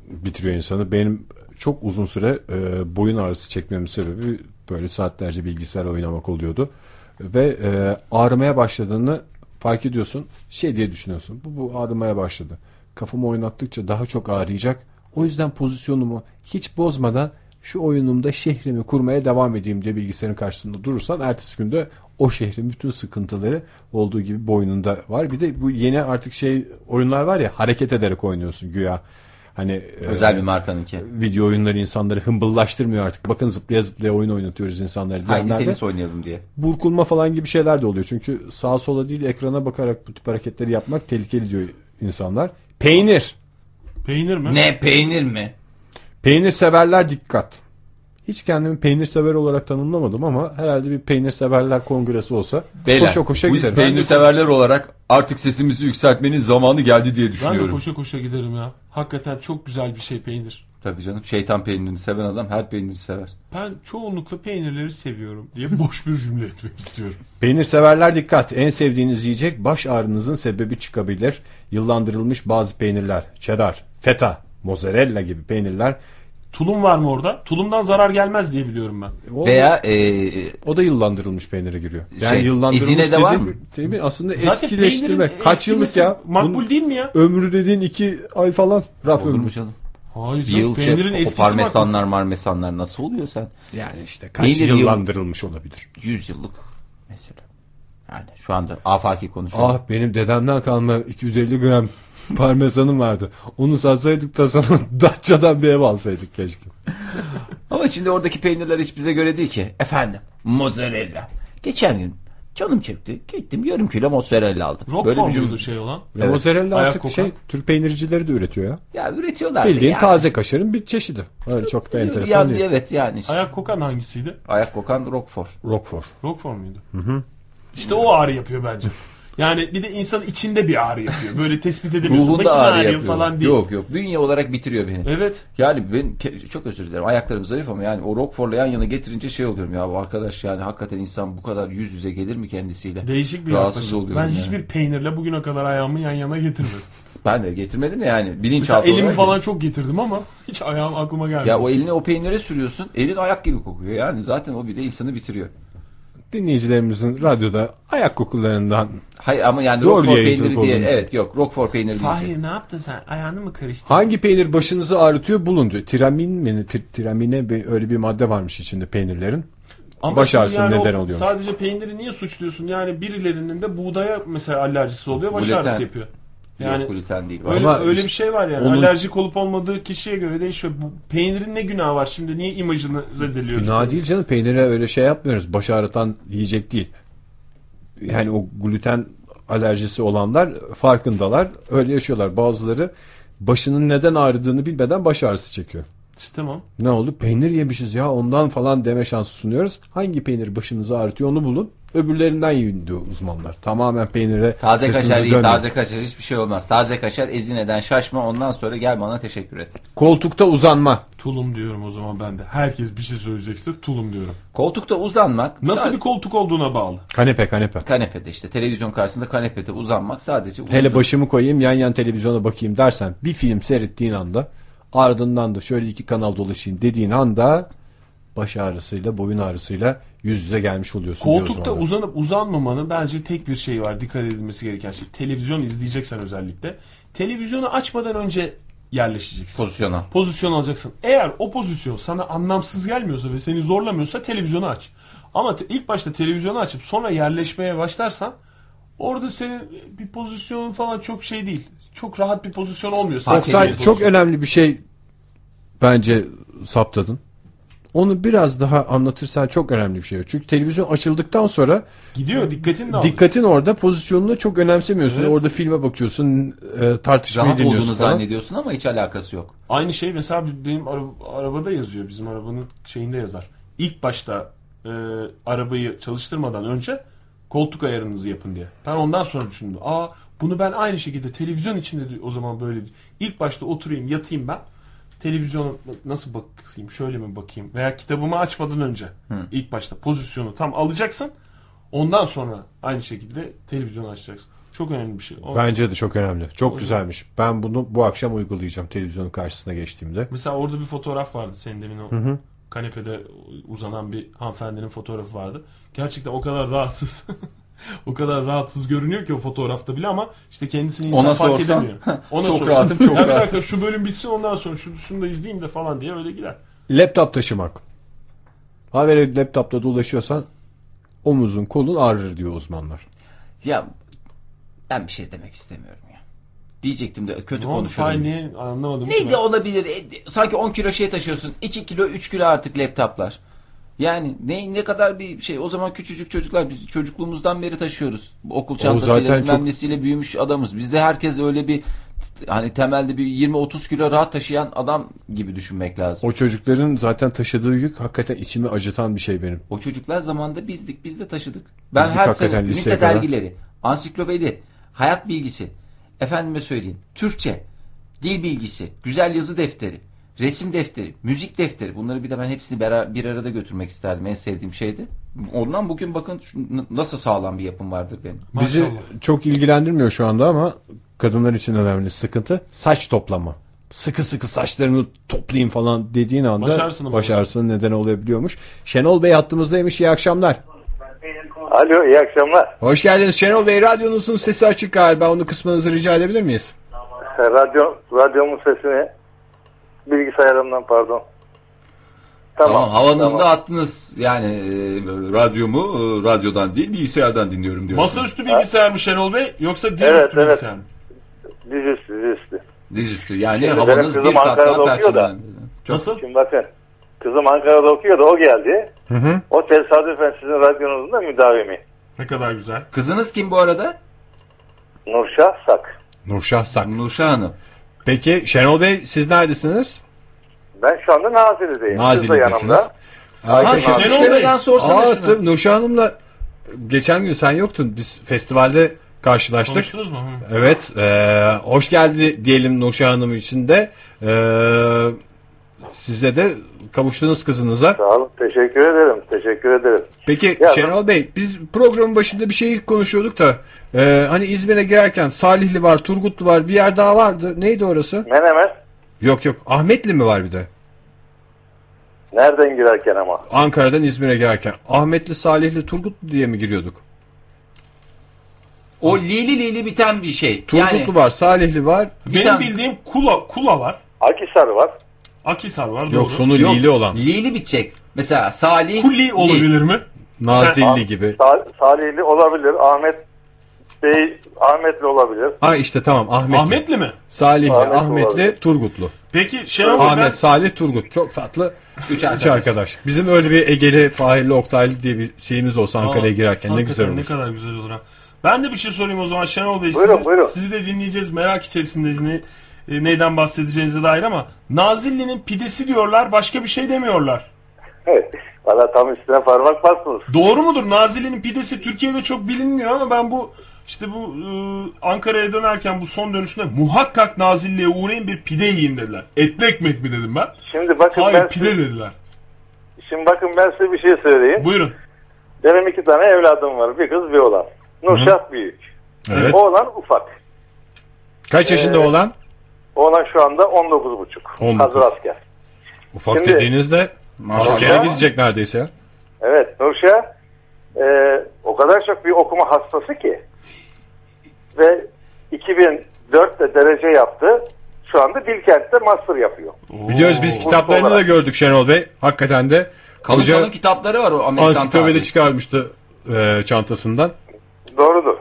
bitiriyor insanı. Benim çok uzun süre e, boyun ağrısı çekmemin sebebi böyle saatlerce bilgisayar oynamak oluyordu. Ve e, ağrımaya başladığını fark ediyorsun. Şey diye düşünüyorsun. Bu, bu ağrımaya başladı. Kafamı oynattıkça daha çok ağrıyacak. O yüzden pozisyonumu hiç bozmadan şu oyunumda şehrimi kurmaya devam edeyim diye bilgisayarın karşısında durursan ertesi günde o şehrin bütün sıkıntıları olduğu gibi boynunda var. Bir de bu yeni artık şey oyunlar var ya hareket ederek oynuyorsun güya. Hani e, Özel bir markanınki. video oyunları insanları hımbıllaştırmıyor artık. Bakın zıplaya zıplaya oyun oynatıyoruz insanları Haydi tenis oynayalım diye. burkulma falan gibi şeyler de oluyor. Çünkü sağa sola değil ekrana bakarak bu tip hareketleri yapmak tehlikeli diyor insanlar. Peynir. Peynir mi? Ne peynir mi? Peynir severler dikkat. Hiç kendimi peynir sever olarak tanımlamadım ama herhalde bir peynir severler kongresi olsa Beyler, koşa koşa biz giderim. peynir severler olarak artık sesimizi yükseltmenin zamanı geldi diye Ben de düşünüyorum. koşa koşa giderim ya. Hakikaten çok güzel bir şey peynir. Tabii canım şeytan peynirini seven adam her peyniri sever. Ben çoğunlukla peynirleri seviyorum diye boş bir cümle etmek istiyorum. Peynir severler dikkat. En sevdiğiniz yiyecek baş ağrınızın sebebi çıkabilir. Yıllandırılmış bazı peynirler, cheddar, feta, mozzarella gibi peynirler Tulum var mı orada? Tulumdan zarar gelmez diye biliyorum ben. o, Veya e, o da yıllandırılmış peynire giriyor. Yani Şey, yıllandırılmış izine de var mı? Değil mi? Aslında Zaten eskileştirme. Kaç yıllık ya? Makbul Bunun değil mi ya? ömrü dediğin iki ay falan. Raf olur mu canım? Hayır Bir yıl peynirin şey, eskisi parmesanlar marmesanlar nasıl oluyor sen? Yani işte kaç Peynir yıl- yıllandırılmış olabilir. 100 yıllık mesela. Yani şu anda afaki konuşuyorum. Ah benim dedemden kalma 250 gram parmesanım vardı. Onu satsaydık da sana Datça'dan bir ev alsaydık keşke. Ama şimdi oradaki peynirler hiç bize göre değil ki. Efendim mozzarella. Geçen gün canım çekti. Gittim yarım kilo mozzarella aldım. Roquefort Böyle bir cümle. şey olan? Evet. Mozzarella Ayak artık kokan. şey Türk peynircileri de üretiyor ya. Ya üretiyorlar. Bildiğin yani. taze kaşarın bir çeşidi. Öyle çok da enteresan Yani, değil. evet yani. Işte. Ayak kokan hangisiydi? Ayak kokan Roquefort. Roquefort. Roquefort muydu? İşte o ağrı yapıyor bence. Yani bir de insanın içinde bir ağrı yapıyor. Böyle tespit edemiyorsun. Ruhunda Başım ağrı ağrıyor yapıyor. falan değil. Yok yok. Bünye olarak bitiriyor beni. Evet. Yani ben çok özür dilerim. Ayaklarım zayıf ama yani o Roquefort'la yan yana getirince şey oluyorum ya bu arkadaş yani hakikaten insan bu kadar yüz yüze gelir mi kendisiyle? Değişik bir Rahatsız yaklaşım. oluyorum Ben yani. hiçbir peynirle bugüne kadar ayağımı yan yana getirmedim. Ben de getirmedim de yani bilinçaltı elimi olarak- falan çok getirdim ama hiç ayağım aklıma gelmedi. Ya o elini o peynire sürüyorsun. Elin ayak gibi kokuyor yani. Zaten o bir de insanı bitiriyor. Dinleyicilerimizin radyoda ayak kokularından Hayır ama yani Doğru Roquefort yayıncılık peyniri diye olduğunu evet yok Roquefort peyniri diyeceğim. Fahir ne yaptın sen? Ayağını mı karıştırdın? hangi peynir başınızı ağrıtıyor bulun diyor. Tiramin mi? Tiramine bir- öyle bir madde varmış içinde peynirlerin. Ama Baş şimdi yani neden o oluyormuş. Sadece peyniri niye suçluyorsun? Yani birilerinin de buğdaya mesela alerjisi oluyor, baş Gluten. ağrısı yapıyor. Yani Yok gluten değil. öyle, Ama öyle işte bir şey var yani. onun- Alerjik olup olmadığı kişiye göre değişiyor. Bu peynirin ne günahı var şimdi? Niye imajını zedeliyoruz? Günah değil canım peynire öyle şey yapmıyoruz. Baş ağrıtan yiyecek değil. Yani o gluten alerjisi olanlar farkındalar. Öyle yaşıyorlar. Bazıları başının neden ağrıdığını bilmeden baş ağrısı çekiyor. İşte tamam. Ne oldu? Peynir yemişiz ya ondan falan deme şansı sunuyoruz. Hangi peynir başınızı ağrıtıyor onu bulun. Öbürlerinden yiyin diyor uzmanlar. Tamamen peynire Taze kaşar iyi, dönmeyin. taze kaşar hiçbir şey olmaz. Taze kaşar ezineden şaşma ondan sonra gel bana teşekkür et. Koltukta uzanma. Tulum diyorum o zaman ben de. Herkes bir şey söyleyecekse tulum diyorum. Koltukta uzanmak Nasıl sadece- bir koltuk olduğuna bağlı. Kanepe kanepe. kanepede işte televizyon karşısında kanepede uzanmak sadece Hele uzun- başımı koyayım yan yan televizyona bakayım dersen bir film seyrettiğin anda ardından da şöyle iki kanal dolaşayım dediğin anda baş ağrısıyla boyun ağrısıyla yüz yüze gelmiş oluyorsun. Koltukta uzanıp uzanmamanın bence tek bir şey var. Dikkat edilmesi gereken şey. Televizyon izleyeceksen özellikle. Televizyonu açmadan önce yerleşeceksin. pozisyona. pozisyon alacaksın. Eğer o pozisyon sana anlamsız gelmiyorsa ve seni zorlamıyorsa televizyonu aç. Ama te- ilk başta televizyonu açıp sonra yerleşmeye başlarsan orada senin bir pozisyonun falan çok şey değil. Çok rahat bir pozisyon olmuyor. Oktay, çok pozisyon. önemli bir şey bence saptadın. Onu biraz daha anlatırsan çok önemli bir şey. Çünkü televizyon açıldıktan sonra gidiyor dikkatin de alıyor. dikkatin orada pozisyonunu çok önemsemiyorsun. Evet. Orada filme bakıyorsun, e, tartışmayı Rahat dinliyorsun olduğunu falan. zannediyorsun ama hiç alakası yok. Aynı şey mesela benim ara- arabada yazıyor. Bizim arabanın şeyinde yazar. İlk başta e, arabayı çalıştırmadan önce koltuk ayarınızı yapın diye. Ben ondan sonra düşündüm. Aa bunu ben aynı şekilde televizyon içinde de o zaman böyle. İlk başta oturayım yatayım ben. Televizyona nasıl bakayım şöyle mi bakayım veya kitabımı açmadan önce ilk başta pozisyonu tam alacaksın. Ondan sonra aynı şekilde televizyonu açacaksın. Çok önemli bir şey. O- Bence de çok önemli. Çok güzelmiş. Ben bunu bu akşam uygulayacağım televizyonun karşısına geçtiğimde. Mesela orada bir fotoğraf vardı senin demin o kanepede uzanan bir hanımefendinin fotoğrafı vardı. Gerçekten o kadar rahatsız. o kadar rahatsız görünüyor ki o fotoğrafta bile ama işte kendisini insan Ona fark sorsan, edemiyor. Ona çok sorsan, rahatım, çok "Ya bir rahatım." dakika şu bölüm bitsin ondan sonra şu, şunu da izleyeyim de falan diye öyle gider. Laptop taşımak. Haberi laptopta dolaşıyorsan omuzun kolun ağrır diyor uzmanlar. Ya ben bir şey demek istemiyorum ya. Diyecektim de kötü konuşuyorum. Niye anlamadım. ki Ne ben. de olabilir? E, Sanki 10 kilo şey taşıyorsun. 2 kilo 3 kilo artık laptoplar. Yani ne ne kadar bir şey o zaman küçücük çocuklar biz çocukluğumuzdan beri taşıyoruz. Okul çantasıyla bilmem çok- büyümüş adamız. Bizde herkes öyle bir hani temelde bir 20-30 kilo rahat taşıyan adam gibi düşünmek lazım. O çocukların zaten taşıdığı yük hakikaten içimi acıtan bir şey benim. O çocuklar zamanında bizdik, biz de taşıdık. Ben Bizdik her sene ünite dergileri, ansiklopedi, hayat bilgisi, efendime söyleyeyim, Türkçe, dil bilgisi, güzel yazı defteri, resim defteri, müzik defteri. Bunları bir de ben hepsini bir arada götürmek isterdim. En sevdiğim şeydi. Ondan bugün bakın nasıl sağlam bir yapım vardır benim. Bizi Maşallah. çok ilgilendirmiyor şu anda ama kadınlar için önemli sıkıntı saç toplama. Sıkı sıkı saçlarını toplayayım falan dediğin anda Baş ağrısına mı baş ağrısının neden olabiliyormuş. Şenol Bey hattımızdaymış. İyi akşamlar. Alo iyi akşamlar. Hoş geldiniz Şenol Bey. Radyonuzun sesi açık galiba. Onu kısmanızı rica edebilir miyiz? Radyo, radyomun sesini bilgisayarımdan pardon. Tamam, Tamam. havanızda tamam. attınız. Yani e, radyomu e, radyodan değil bilgisayardan dinliyorum diyorsunuz. Masaüstü bilgisayar mı Şenol Bey yoksa dizüstü Evet, evet. bilgisayar mı? Dizüstü dizüstü. Dizüstü. Yani Şimdi havanız bir kat daha okuyor da. perçinlendi. Çok Nasıl? Şimdi bakın kızım Ankara'da okuyordu o geldi. O tesadüfen sizin radyonuzun da müdavimi. Ne kadar güzel. Kızınız kim bu arada? Nurşah Sak. Nurşah Sak. Nurşah Hanım. Peki Şenol Bey siz neredesiniz? Ben şu anda Nazilli'deyim. Nazilli'desiniz. Ha, Şenol Bey. işlemeden sorsana Aa, şunu. tabii Nurşah Hanım'la geçen gün sen yoktun. Biz festivalde karşılaştık. Konuştunuz mu? Hı. Evet. eee, hoş geldi diyelim Nurşah Hanım için de. Eee, Sizle de kavuştunuz kızınıza. Sağ olun. Teşekkür ederim. Teşekkür ederim. Peki Ya Şenol Bey biz programın başında bir şey konuşuyorduk da e, hani İzmir'e girerken Salihli var, Turgutlu var bir yer daha vardı. Neydi orası? Menemen Yok yok Ahmetli mi var bir de? nereden girerken ama? Ankara'dan İzmir'e girerken. Ahmetli, Salihli, Turgutlu diye mi giriyorduk? O lili lili biten bir şey. Turgutlu Yani var, Salihli var. Benim tane- bildiğim Kula Kula var. Akisar var. Akisar var Yok doğru. sonu yok, Lili olan. Lili bitecek. Mesela Salih Kuli olabilir mi? Nazilli gibi. Sal- Salihli olabilir. Ahmet Bey Ahmetli olabilir. Ha işte tamam Ahmetli. Ahmetli mi? Salihli, Ahmetli Ahmetli, olabilir. Turgutlu. Peki Şenol Bey Ahmet, ben Salih, Turgut. Çok tatlı. Üç Üç arkadaş. arkadaş. Bizim öyle bir Egeli, Fahirli, Oktaylı diye bir şeyimiz olsa Ankara'ya Aa, girerken ne hakikaten güzel olur. Ne kadar güzel olur ha. Ben de bir şey sorayım o zaman Şenol Bey. Buyurun, sizi, buyurun. sizi de dinleyeceğiz merak içerisindeyiz ne, e, neyden bahsedeceğinize dair ama Nazilli'nin pidesi diyorlar başka bir şey demiyorlar. Valla tam üstüne parmak bastınız. Doğru mudur? Nazilli'nin pidesi Türkiye'de çok bilinmiyor ama ben bu işte bu e, Ankara'ya dönerken bu son dönüşünde muhakkak Nazilli'ye uğrayın bir pide yiyin dediler. Etli ekmek mi dedim ben? Şimdi bakın Hayır ben pide dediler. şimdi bakın ben size bir şey söyleyeyim. Buyurun. Benim iki tane evladım var. Bir kız bir oğlan. Nurşat büyük. Evet. Oğlan ufak. Kaç yaşında Ee, olan? Oğlan şu anda 19,5. 19. Hazır asker. Ufak şimdi- dediğinizde askere gidecek neredeyse ya. Evet Nurşah e, o kadar çok bir okuma hastası ki ve 2004'te derece yaptı. Şu anda Bilkent'te master yapıyor. Biliyoruz biz kitaplarını da olarak. gördük Şenol Bey. Hakikaten de kalıcı kalın kitapları var o Amerikan ansiklopedi tarihi. çıkarmıştı e, çantasından. Doğrudur.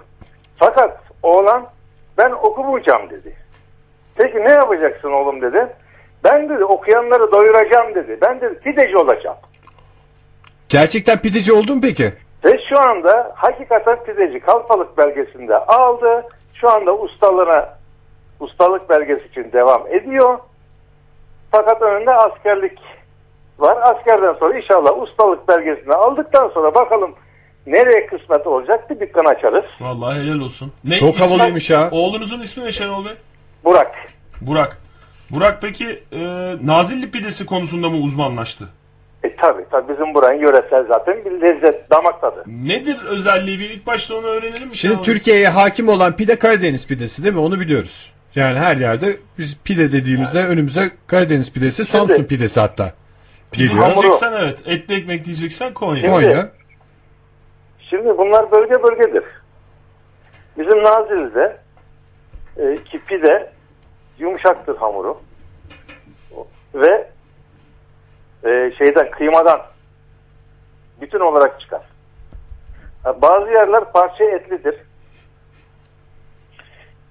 Fakat oğlan ben okumayacağım dedi. Peki ne yapacaksın oğlum dedi. Ben dedi okuyanları doyuracağım dedi. Ben dedi pideci olacağım. Gerçekten pideci oldun peki? Ve şu anda hakikaten pideci kalfalık belgesinde aldı. Şu anda ustalığına ustalık belgesi için devam ediyor. Fakat önünde askerlik var. Askerden sonra inşallah ustalık belgesini aldıktan sonra bakalım nereye kısmet olacak bir dükkan açarız. Vallahi helal olsun. Ne, Çok ismi- havalıymış ya. Oğlunuzun ismi ne Şenol Bey? Burak. Burak. Burak peki e, Nazilli pidesi konusunda mı uzmanlaştı? E tabi tabi bizim buranın yöresel zaten bir lezzet damak tadı. Nedir özelliği? Bir ilk başta onu öğrenelim mi? Şimdi? Türkiye'ye hakim olan pide Karadeniz pidesi değil mi? Onu biliyoruz. Yani her yerde biz pide dediğimizde önümüze Karadeniz pidesi, Samsun pidesi hatta geliyor. Diyeceksen evet. Etli ekmek diyeceksen Konya. Konya. Şimdi bunlar bölge bölgedir. Bizim Nazilli'de e, ki pide yumuşaktır hamuru. Ve e, şeyden kıymadan bütün olarak çıkar. Bazı yerler parça etlidir.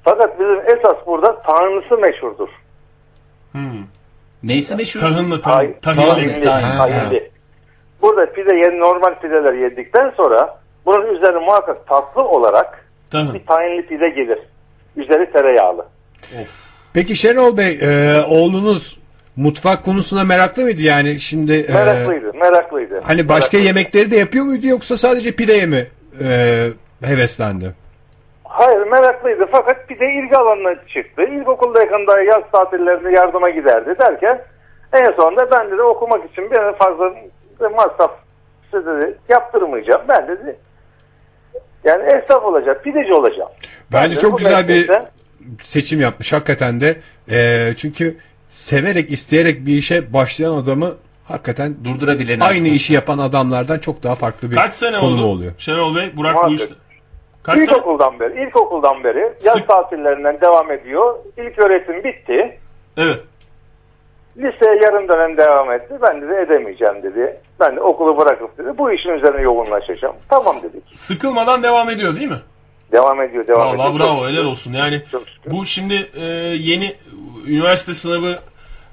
Fakat bizim esas burada tanrısı meşhurdur. Hmm. Neyse meşhur? Tahınlı tahın. Tahinli. Burada pide yeni normal pideler yedikten sonra bunun üzerine muhakkak tatlı olarak Tahın. bir tahinli pide gelir. Üzeri tereyağlı. Peki Şenol Bey, e, oğlunuz mutfak konusuna meraklı mıydı? Yani şimdi e, Meraklıydı, meraklıydı. hani başka Meraklıydı. yemekleri de yapıyor muydu yoksa sadece pideye mi e, heveslendi? Hayır meraklıydı fakat pide ilgi alanına çıktı. İlkokuldayken daha yaz tatillerinde yardıma giderdi derken en sonunda ben dedi okumak için bir fazla masraf dedi yaptırmayacağım. Ben dedi yani esnaf olacağım, pideci olacağım. Bence Ben de çok güzel bir meslekte- seçim yapmış hakikaten de. E, çünkü severek isteyerek bir işe başlayan adamı hakikaten Durdurabilir. aynı işi yapan adamlardan çok daha farklı bir Kaç sene konumu oldu? oluyor. Şenol Bey, Burak bu Muhakkak. işte. Kaç sene? İlkokuldan beri, ilkokuldan beri yaz Sık- tatillerinden devam ediyor. İlk öğretim bitti. Evet. Liseye yarım dönem devam etti. Ben de edemeyeceğim dedi. Ben de okulu bırakıp dedi. Bu işin üzerine yoğunlaşacağım. Tamam dedik. Sıkılmadan devam ediyor değil mi? Devam ediyor, devam ediyor. Vallahi bravo Çok helal olsun. Yani bu şimdi e, yeni üniversite sınavı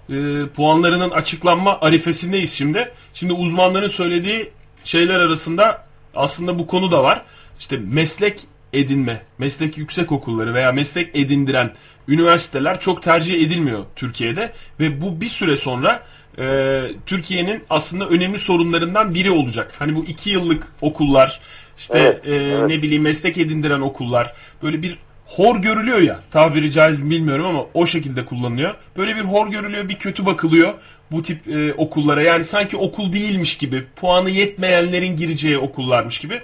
e, puanlarının açıklanma arifesindeyiz şimdi. Şimdi uzmanların söylediği şeyler arasında aslında bu konu da var. İşte meslek edinme, meslek yüksek okulları veya meslek edindiren üniversiteler çok tercih edilmiyor Türkiye'de ve bu bir süre sonra e, Türkiye'nin aslında önemli sorunlarından biri olacak. Hani bu iki yıllık okullar, işte Evet, e, evet. ne bileyim meslek edindiren okullar böyle bir hor görülüyor ya tabiri caiz mi bilmiyorum ama o şekilde kullanılıyor. Böyle bir hor görülüyor bir kötü bakılıyor. bu tip e, okullara. Yani sanki okul değilmiş gibi, puanı yetmeyenlerin gireceği okullarmış gibi.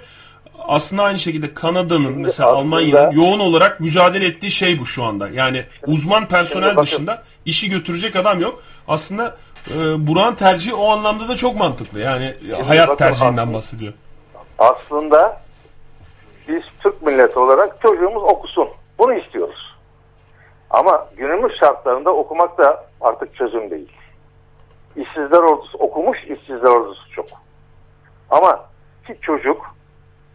Aslında aynı şekilde Kanada'nın mesela Almanya'nın yoğun olarak mücadele ettiği şey bu şu anda. Yani uzman personel bakın- dışında işi götürecek adam yok. Aslında e, Burak'ın tercihi o anlamda da çok mantıklı. Yani hayat bakın tercihinden bahsediyor. Aslında biz Türk milleti olarak çocuğumuz okusun. Bunu istiyoruz. Ama günümüz şartlarında okumak da artık çözüm değil. İşsizler ordusu okumuş, işsizler ordusu çok. Ama ki çocuk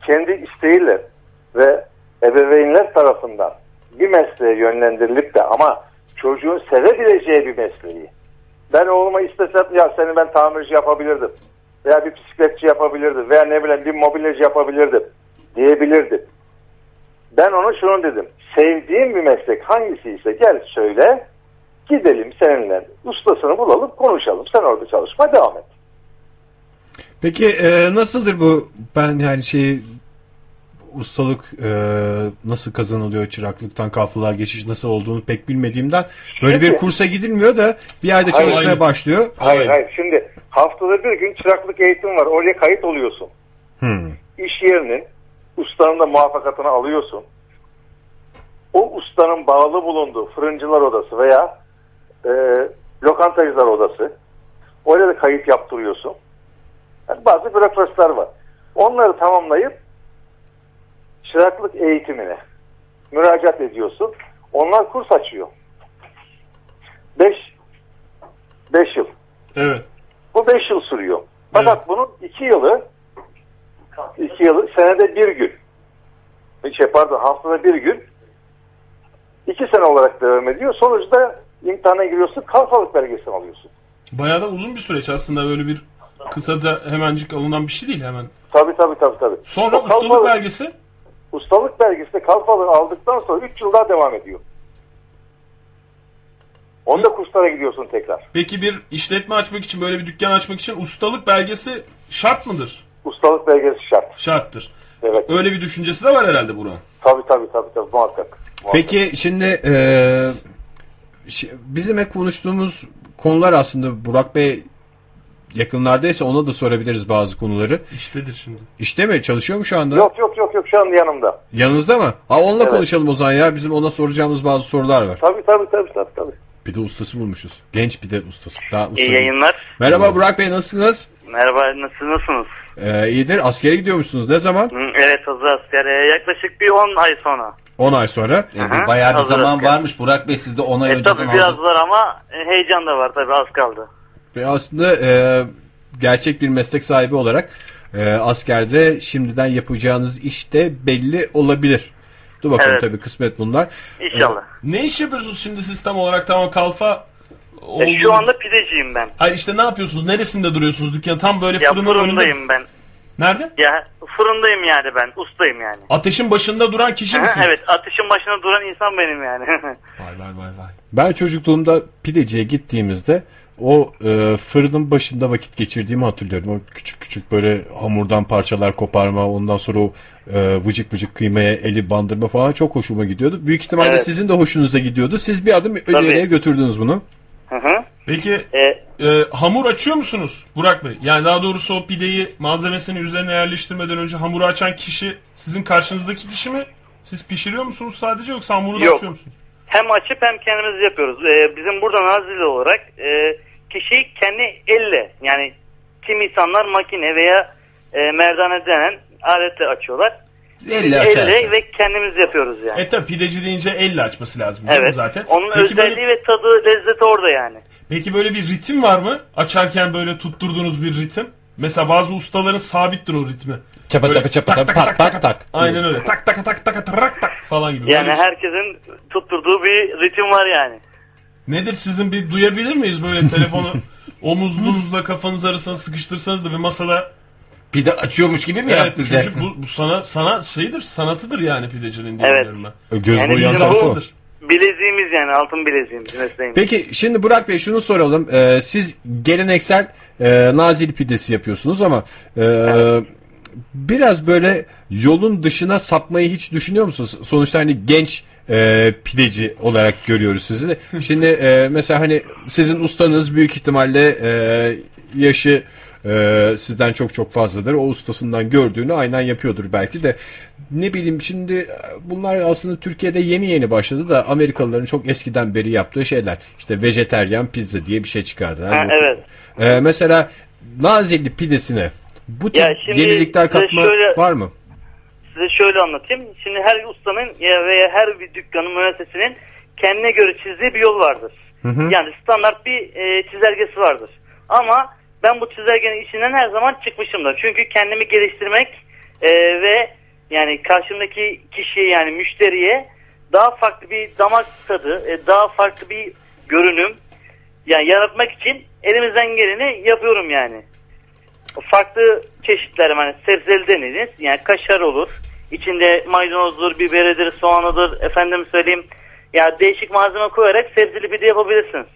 kendi isteğiyle ve ebeveynler tarafından bir mesleğe yönlendirilip de ama çocuğun sevebileceği bir mesleği. Ben oğluma istesem ya seni ben tamirci yapabilirdim. Veya bir bisikletçi yapabilirdim. Veya ne bileyim bir mobilyacı yapabilirdim. Diyebilirdim. Ben ona şunu dedim. Sevdiğim bir meslek hangisiyse gel söyle. Gidelim seninle ustasını bulalım konuşalım. Sen orada çalışmaya devam et. Peki e, nasıldır bu ben yani şey ustalık e, nasıl kazanılıyor çıraklıktan kalfalığa geçiş nasıl olduğunu pek bilmediğimden böyle bir kursa gidilmiyor da bir yerde çalışmaya Hayır. başlıyor. Hayır hayır şimdi haftada bir gün çıraklık eğitim var. Oraya kayıt oluyorsun. Hmm. iş yerinin ustanın da muvaffakatını alıyorsun. O ustanın bağlı bulunduğu fırıncılar odası veya e, lokantacılar odası oraya da kayıt yaptırıyorsun. Yani bazı bürokrasiler var. Onları tamamlayıp çıraklık eğitimine müracaat ediyorsun. Onlar kurs açıyor. 5 5 yıl. Evet. Bu 5 yıl sürüyor. Fakat bunun 2 yılı 2 yılı senede bir gün. Şey pardon haftada bir gün 2 sene olarak devam ediyor. Sonuçta imtihana giriyorsun kalfalık belgesini alıyorsun. Bayağı da uzun bir süreç aslında böyle bir kısa da hemencik alınan bir şey değil hemen. Tabii tabii tabii. tabii. Sonra O ustalık kalfalık- belgesi Ustalık belgesi de kalfalığı aldıktan sonra 3 yıl daha devam ediyor. Onda kurslara gidiyorsun tekrar. Peki bir işletme açmak için böyle bir dükkan açmak için ustalık belgesi şart mıdır? Ustalık belgesi şart. Şarttır. Evet. Öyle bir düşüncesi de var herhalde Burak'ın. Tabii tabii tabii, tabii muhakkak. muhakkak. Peki şimdi e, bizim hep konuştuğumuz konular aslında Burak Bey yakınlardaysa ona da sorabiliriz bazı konuları. İştedir şimdi. İşte mi? Çalışıyor mu şu anda? Yok yok yok yok şu anda yanımda. Yanınızda mı? Ha onunla Evet. konuşalım o zaman ya. Bizim ona soracağımız bazı sorular var. Tabii tabii tabii tabii. tabii. Bir de ustası bulmuşuz. Genç bir de ustası. Daha usta İyi değil. yayınlar. Merhaba Burak Bey nasılsınız? Merhaba, nasıl nasılsınız? Ee, iyidir. Askere gidiyormuşsunuz. Ne zaman? Hı, Evet, hazır asker. Ee, yaklaşık bir 10 ay sonra. 10 ay sonra. E, Hı hı. bayağı bir Hazır zaman asker. varmış. Burak Bey sizde 10 ay E, önceden tabii hazır. biraz var ama e, heyecan da var tabii az kaldı. Ve aslında e, gerçek bir meslek sahibi olarak e, askerde şimdiden yapacağınız iş de belli olabilir. Dur bakalım Evet. tabii kısmet bunlar. İnşallah. Ne iş yapıyorsunuz şimdi sistem olarak tamam kalfa E, olduğunuz... şu anda pideciyim ben. Hayır işte ne yapıyorsunuz? Neresinde duruyorsunuz dükkan? Tam böyle Ya fırının önünde. fırındayım ben. Nerede? Ya fırındayım yani ben. Ustayım yani. Ateşin başında duran kişi misiniz? evet, ateşin başına duran insan benim yani. Vay vay vay vay. Ben çocukluğumda pideciye gittiğimizde o e, fırının başında vakit geçirdiğimi hatırlıyorum. O küçük küçük böyle hamurdan parçalar koparma, ondan sonra o e, vıcık vıcık kıymaya eli bandırma falan çok hoşuma gidiyordu. Büyük ihtimalle Evet. sizin de hoşunuza gidiyordu. Siz bir adım ileriye götürdünüz bunu. Hı hı. Peki E, e, hamur açıyor musunuz Burak Bey? Yani daha doğrusu o pideyi malzemesini üzerine yerleştirmeden önce hamuru açan kişi sizin karşınızdaki kişi mi? Siz pişiriyor musunuz sadece yoksa hamuru da Yok. açıyor musunuz? hem açıp hem kendimiz yapıyoruz. E, bizim burada Nazilli olarak e, kişi kendi elle yani kim insanlar makine veya e, merdane denen aletle açıyorlar. Elle açarsın. Elle ve kendimiz yapıyoruz yani. E tabi pideci deyince elle açması lazım değil mi Evet. zaten? Onun peki, özelliği böyle, ve tadı, lezzeti orada yani. peki böyle bir ritim var mı? Açarken böyle tutturduğunuz bir ritim. Mesela bazı ustaların sabittir o ritmi. Çapa Böyle çapa çapa tak tak tak tak tak. Aynen öyle. Tak tak tak tak tak tak falan gibi. Yani Böyle bir- herkesin tutturduğu bir ritim var yani. Nedir sizin bir duyabilir miyiz böyle telefonu omuzunuzla kafanız arasına sıkıştırsanız da bir masada Pide açıyormuş gibi mi Evet yaptıracaksın? çünkü bu, bu sana sana şeydir sanatıdır yani pidecinin diye Evet. biliyorum ben. E, Göz Yani boyu. Sanatıdır. Bileziğimiz yani altın bileziğimiz mesleğimiz. Peki şimdi Burak Bey şunu soralım. Ee, siz geleneksel e, nazili pidesi yapıyorsunuz ama e, biraz böyle yolun dışına sapmayı hiç düşünüyor musunuz? Sonuçta hani genç e, pideci olarak görüyoruz sizi. Şimdi e, mesela hani sizin ustanız büyük ihtimalle e, yaşı e, sizden çok çok fazladır. O ustasından gördüğünü aynen yapıyordur belki de. Ne bileyim şimdi e, bunlar aslında Türkiye'de yeni yeni başladı da Amerikalıların çok eskiden beri yaptığı şeyler. İşte vejeteryan pizza diye bir şey çıkardılar. Ha, evet. E, mesela Nazilli pidesine bu tür Ya şimdi yenilikler katma şöyle- var mı? Size şöyle anlatayım. Şimdi her ustanın ya veya her bir dükkanın müessesinin kendine göre çizdiği bir yol vardır. Yani standart bir e, çizelgesi vardır. Ama ben bu çizelgenin içinden her zaman çıkmışımdır. Çünkü kendimi geliştirmek e, ve yani karşımdaki kişiye yani müşteriye daha farklı bir damak tadı, e, daha farklı bir görünüm yani yaratmak için elimizden geleni yapıyorum yani farklı çeşitler hani sebzeli deniriz. Yani kaşar olur. İçinde maydanozdur, biberidir, soğanıdır. Efendim söyleyeyim. Ya değişik malzeme koyarak sebzeli pide yapabilirsiniz.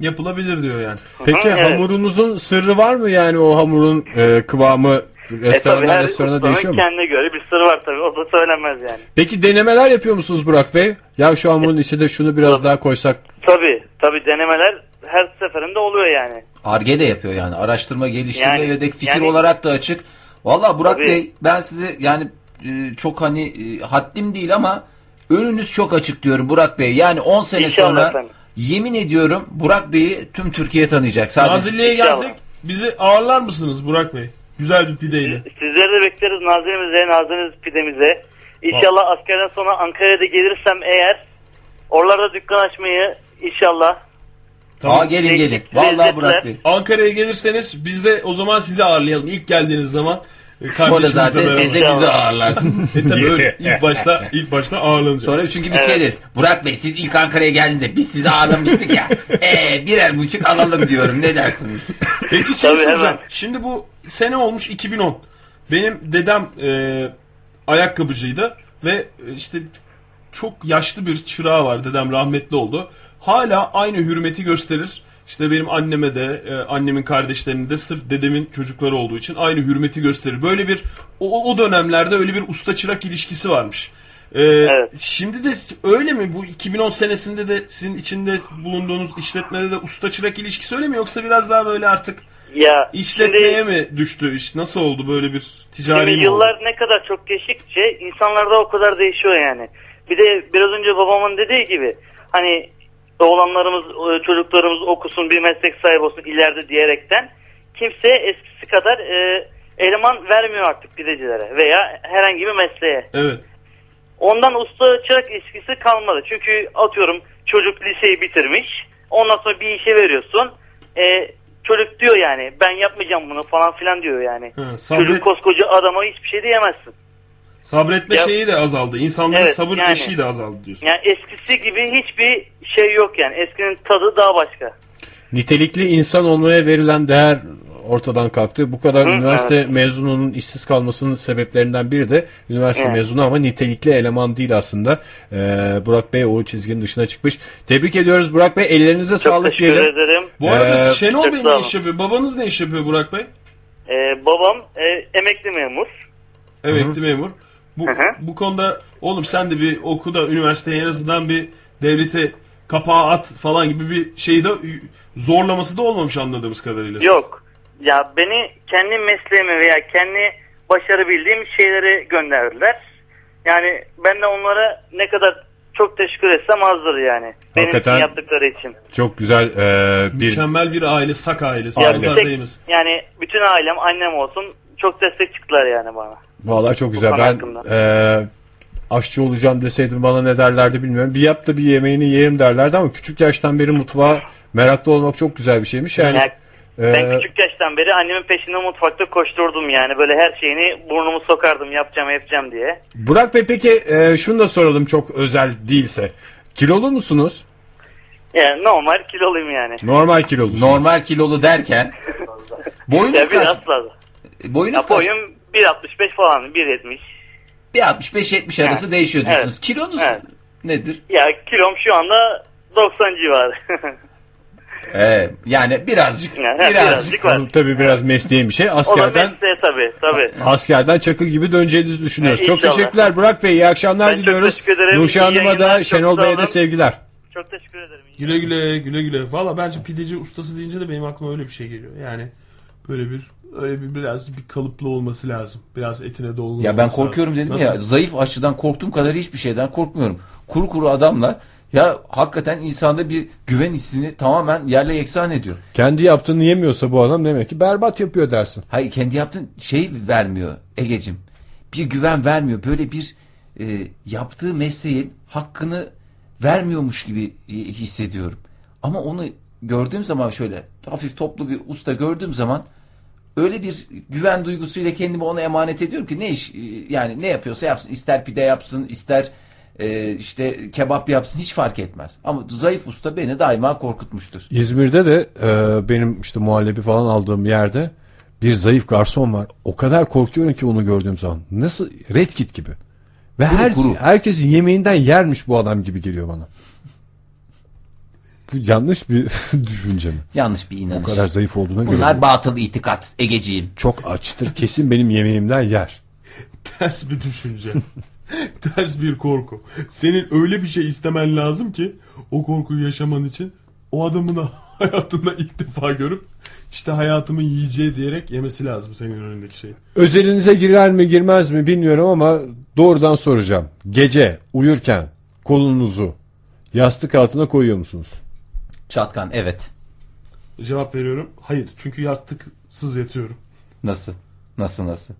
Yapılabilir diyor yani. Peki evet. hamurunuzun sırrı var mı yani o hamurun e, kıvamı E tabii restorandan her restorana değişiyor mu? kendine göre bir sırrı var tabii. O da söylenmez yani. Peki denemeler yapıyor musunuz Burak Bey? Ya şu hamurun içine de şunu biraz daha koysak. Tabii tabii denemeler her seferinde oluyor yani. Arge de yapıyor yani. Araştırma, geliştirme Yani- ve de fikir yani- olarak da açık. Valla Burak Tabii. Bey ben size yani e, çok hani e, haddim değil ama önünüz çok açık diyorum Burak Bey. Yani 10 sene İnşallah sonra efendim. yemin ediyorum Burak Bey'i tüm Türkiye tanıyacak. Sadece Nazilli'ye gelsek bizi ağırlar mısınız Burak Bey? Güzel bir pideyle. Sizleri de bekleriz Nazilimize, Nazilimiz pidemize. İnşallah askerden sonra Ankara'ya da gelirsem eğer oralarda dükkan açmayı inşallah Aa gelin gelin. Vallahi. Burak Bey. Ankara'ya gelirseniz biz de o zaman sizi ağırlayalım. İlk geldiğiniz zaman e, Sonra zaten siz de bizi ağırlarsınız. E tabii öyle. İlk başta ilk başta ağırlanacak. Sonra çünkü biz şey deriz. Burak Bey siz ilk Ankara'ya geldiğinizde biz sizi ağırlamıştık ya. Eee birer buçuk alalım diyorum. Ne dersiniz? Peki şey Tabii, soracağım. hemen. Şimdi bu sene olmuş 2010. Benim dedem e, ayakkabıcıydı ve e, işte çok yaşlı bir çırağı var. Dedem rahmetli oldu. Hala aynı hürmeti gösterir. İşte benim anneme de e, annemin kardeşlerine de sırf dedemin çocukları olduğu için aynı hürmeti gösterir. Böyle bir o, o dönemlerde öyle bir usta çırak ilişkisi varmış. E, Şimdi de öyle mi? Bu 2010 senesinde de sizin içinde bulunduğunuz işletmede de usta çırak ilişkisi öyle mi? Yoksa biraz daha böyle artık ya İşletmeye şimdi- mi düştü iş? Nasıl oldu böyle bir ticari Şimdi mi oldu? yıllar ne kadar çok geçtikçe insanlar da o kadar değişiyor yani. Bir de biraz önce babamın dediği gibi hani oğlanlarımız, e, çocuklarımız okusun bir meslek sahibi olsun ileride diyerekten kimse eskisi kadar e, eleman vermiyor artık pidecilere veya herhangi bir mesleğe. Evet. Ondan usta çırak ilişkisi kalmadı. Çünkü atıyorum çocuk liseyi bitirmiş. Ondan sonra bir işe veriyorsun. E, çocuk diyor yani ben yapmayacağım bunu falan filan diyor yani. Ha, sabret- Çocuk koskoca adama hiçbir şey diyemezsin. Sabretme Ya- şeyi de azaldı. İnsanların Evet, sabır yani. eşiği de azaldı diyorsun. Yani eskisi gibi hiçbir şey yok yani. Eskinin tadı daha başka. Nitelikli insan olmaya verilen değer ortadan kalktı. Bu kadar Hı, üniversite evet. mezununun işsiz kalmasının sebeplerinden biri de üniversite Evet. mezunu ama nitelikli eleman değil aslında. Ee, Burak Bey o çizginin dışına çıkmış. Tebrik ediyoruz Burak Bey. Ellerinize sağlık teşekkür diyelim. ederim. Bu arada Ee, Şenol çok Bey ne iş yapıyor? Babanız ne iş yapıyor Burak Bey? Ee, babam e, emekli memur. Emekli memur. Bu, Hı hı. bu konuda oğlum sen de bir oku da üniversiteye en azından bir devlete kapağı at falan gibi bir şeyde zorlaması da olmamış anladığımız kadarıyla. Yok. Ya beni kendi mesleğime veya kendi başarabildiğim şeylere gönderdiler. Yani ben de onlara ne kadar çok teşekkür etsem azdır yani. Benim Hakikaten- için yaptıkları için. Çok güzel e, bir Mükemmel bir aile, sak ailesi. Ya tek- Pazardayız. yani bütün ailem, annem olsun çok destek çıktılar yani bana. Vallahi çok güzel. Ben hakkında. e, aşçı olacağım deseydim bana ne derlerdi bilmiyorum. Bir yap da bir yemeğini yerim derlerdi ama küçük yaştan beri mutfağa meraklı olmak çok güzel bir şeymiş. Yani Yani ben e, küçük yaştan beri annemin peşinde mutfakta koşturdum yani. Böyle her şeyini burnumu sokardım yapacağım yapacağım diye. Burak Bey peki e, şunu da soralım çok özel değilse. Kilolu musunuz? Yani normal kiloluyum yani. Normal kilolusunuz. Normal kilolu derken boyunuz Ya kaç? biraz fazla. Boyunuz Ya kaç? boyum 1.65 falan 1.70. Bir 65-70 arası Evet. değişiyor diyorsunuz. Evet. Kilonuz Evet. nedir? Ya kilom şu anda 90 civarı. Ee, yani birazcık Yani birazcık. birazcık var. Tabii biraz mesleğin bir şey. O da Askerden mesleğe tabii tabii. askerden çakı gibi döneceğinizi düşünüyoruz. Evet, Çok inşallah. teşekkürler Burak Bey. İyi akşamlar Ben çok diliyoruz. teşekkür ederim. Nuşa İyi Hanım'a da Şenol Bey'e de sevgiler. Çok teşekkür ederim. Güle güle güle güle. Valla bence pideci ustası deyince de benim aklıma öyle bir şey geliyor. Yani böyle bir öyle bir biraz bir kalıplı olması lazım. Biraz etine dolgun Ya ben korkuyorum lazım. dedim ya. Nasıl? Zayıf aşıdan korktuğum kadar hiçbir şeyden korkmuyorum. Kuru kuru adamlar ya hakikaten insanda bir güven hissini tamamen yerle yeksan ediyor. Kendi yaptığını yemiyorsa bu adam demek ki berbat yapıyor dersin. Hayır kendi yaptığın şey vermiyor Egecim. Bir güven vermiyor. Böyle bir e, yaptığı mesleğin hakkını vermiyormuş gibi e, hissediyorum. Ama onu gördüğüm zaman şöyle hafif toplu bir usta gördüğüm zaman öyle bir güven duygusuyla kendimi ona emanet ediyorum ki ne iş e, yani ne yapıyorsa yapsın. ister pide yapsın, ister e, işte kebap yapsın hiç fark etmez. Ama zayıf usta beni daima korkutmuştur. İzmir'de de e, benim işte muhallebi falan aldığım yerde bir zayıf garson var. O kadar korkuyorum ki onu gördüğüm zaman. Nasıl Red Kit gibi. Ve Kuru her kuru. herkesin yemeğinden yermiş bu adam gibi geliyor bana. Bu yanlış bir düşünce mi? Yanlış bir O inanış. kadar zayıf olduğuna göre. Bunlar batıl itikat Egeciğim. Çok açtır. Kesin benim yemeğimden yer. ters bir düşünce. ters bir korku. Senin öyle bir şey istemen lazım ki o korkuyu yaşaman için o adamın da hayatında ilk defa görüp işte hayatımın yiyeceği diyerek yemesi lazım senin önündeki şeyi. Özelinize girer mi girmez mi bilmiyorum ama doğrudan soracağım. Gece uyurken kolunuzu yastık altına koyuyor musunuz? Çatkan evet. Cevap veriyorum. Hayır. Çünkü yastıksız yatıyorum. Nasıl? Nasıl nasıl?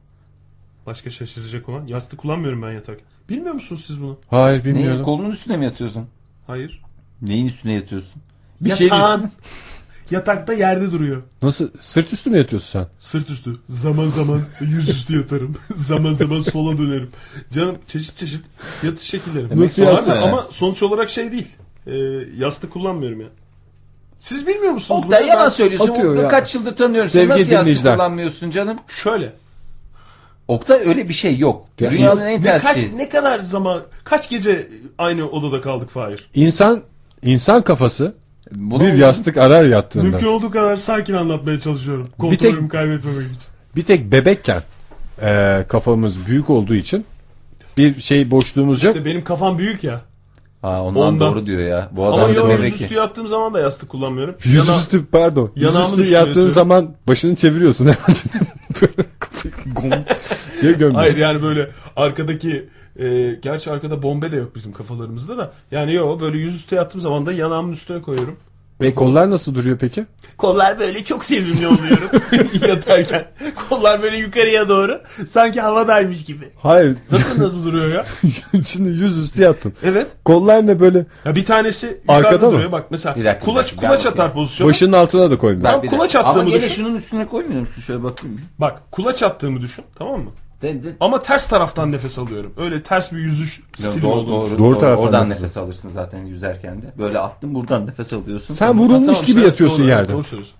Başka şaşıracak olan. Yastık kullanmıyorum ben yatarken. Bilmiyor musunuz siz bunu? Hayır Ne, bilmiyorum. kolunun üstüne mi yatıyorsun? Hayır. Neyin üstüne yatıyorsun? Bir şey Yatağın. Yatakta yerde duruyor. Nasıl sırt üstü mü yatıyorsun sen? Sırt üstü. Zaman zaman yüzüstü yatarım. zaman zaman sola dönerim. Canım çeşit çeşit yatış şekillerim. Nasıl Ama- yastık? Ama sonuç olarak şey değil. Ee, yastık kullanmıyorum ya. Siz bilmiyor musunuz? Oktay bunu? yalan Ben- söylüyorsun. Atıyor O- ya. Kaç yıldır tanıyorum. Sevgili Nasıl yastık dinleyiciler. kullanmıyorsun canım? Şöyle. Oktay öyle bir şey yok. Ya Dünyanın en Ne, ters kaç, şeyi. ne kadar zaman, kaç gece aynı odada kaldık Fahir? İnsan insan kafası Bunu- bir yastık arar yattığında. Mümkün olduğu kadar sakin anlatmaya çalışıyorum. tek- Kontrolümü kaybetmemek için. Bir tek bebekken e, kafamız büyük olduğu için bir şey boşluğumuz yok. İşte benim kafam büyük ya. Ha, ondan, Ondan. doğru diyor ya. Bu Ama adam da yo, bebek yüzüstü yattığım zaman da yastık kullanmıyorum. Yana- Yüzüstü pardon. Yanağımın Yüzüstü üstüne yattığın yatıyorum. zaman başını çeviriyorsun herhalde. Böyle gom diye. Hayır yani böyle arkadaki e, gerçi arkada bombe de yok bizim kafalarımızda da. Yani yo böyle yüzüstü yattığım zaman da yanağımın üstüne koyuyorum. Ve kollar nasıl duruyor peki? Kollar böyle çok sevimli oluyorum yatarken. Kollar böyle yukarıya doğru sanki havadaymış gibi. Hayır. Nasıl nasıl duruyor ya? Şimdi yüzüstü yattın. Evet. Kollar ne böyle Ya bir tanesi yukarıda Arkada mı? duruyor. Bak mesela Bir dakika, kulaç bir dakika, kulaç atar pozisyonu. başının altına da koymuyor. Tam Bir kulaç dakika. attığımı Ama gene düşün. şunun üstüne koymuyor musun? Şöyle bakayım. Bak kulaç attığımı düşün tamam mı? De, de, Ama ters taraftan nefes alıyorum. Öyle ters bir yüzüş stili doğru, olduğunu doğru. Doğru doğru, taraftan Oradan nefes nefes alırsın zaten yüzerken de. Böyle attın buradan nefes alıyorsun. Sen vurulmuş gibi sen- yatıyorsun doğru, yerde. Doğru söylüyorsun.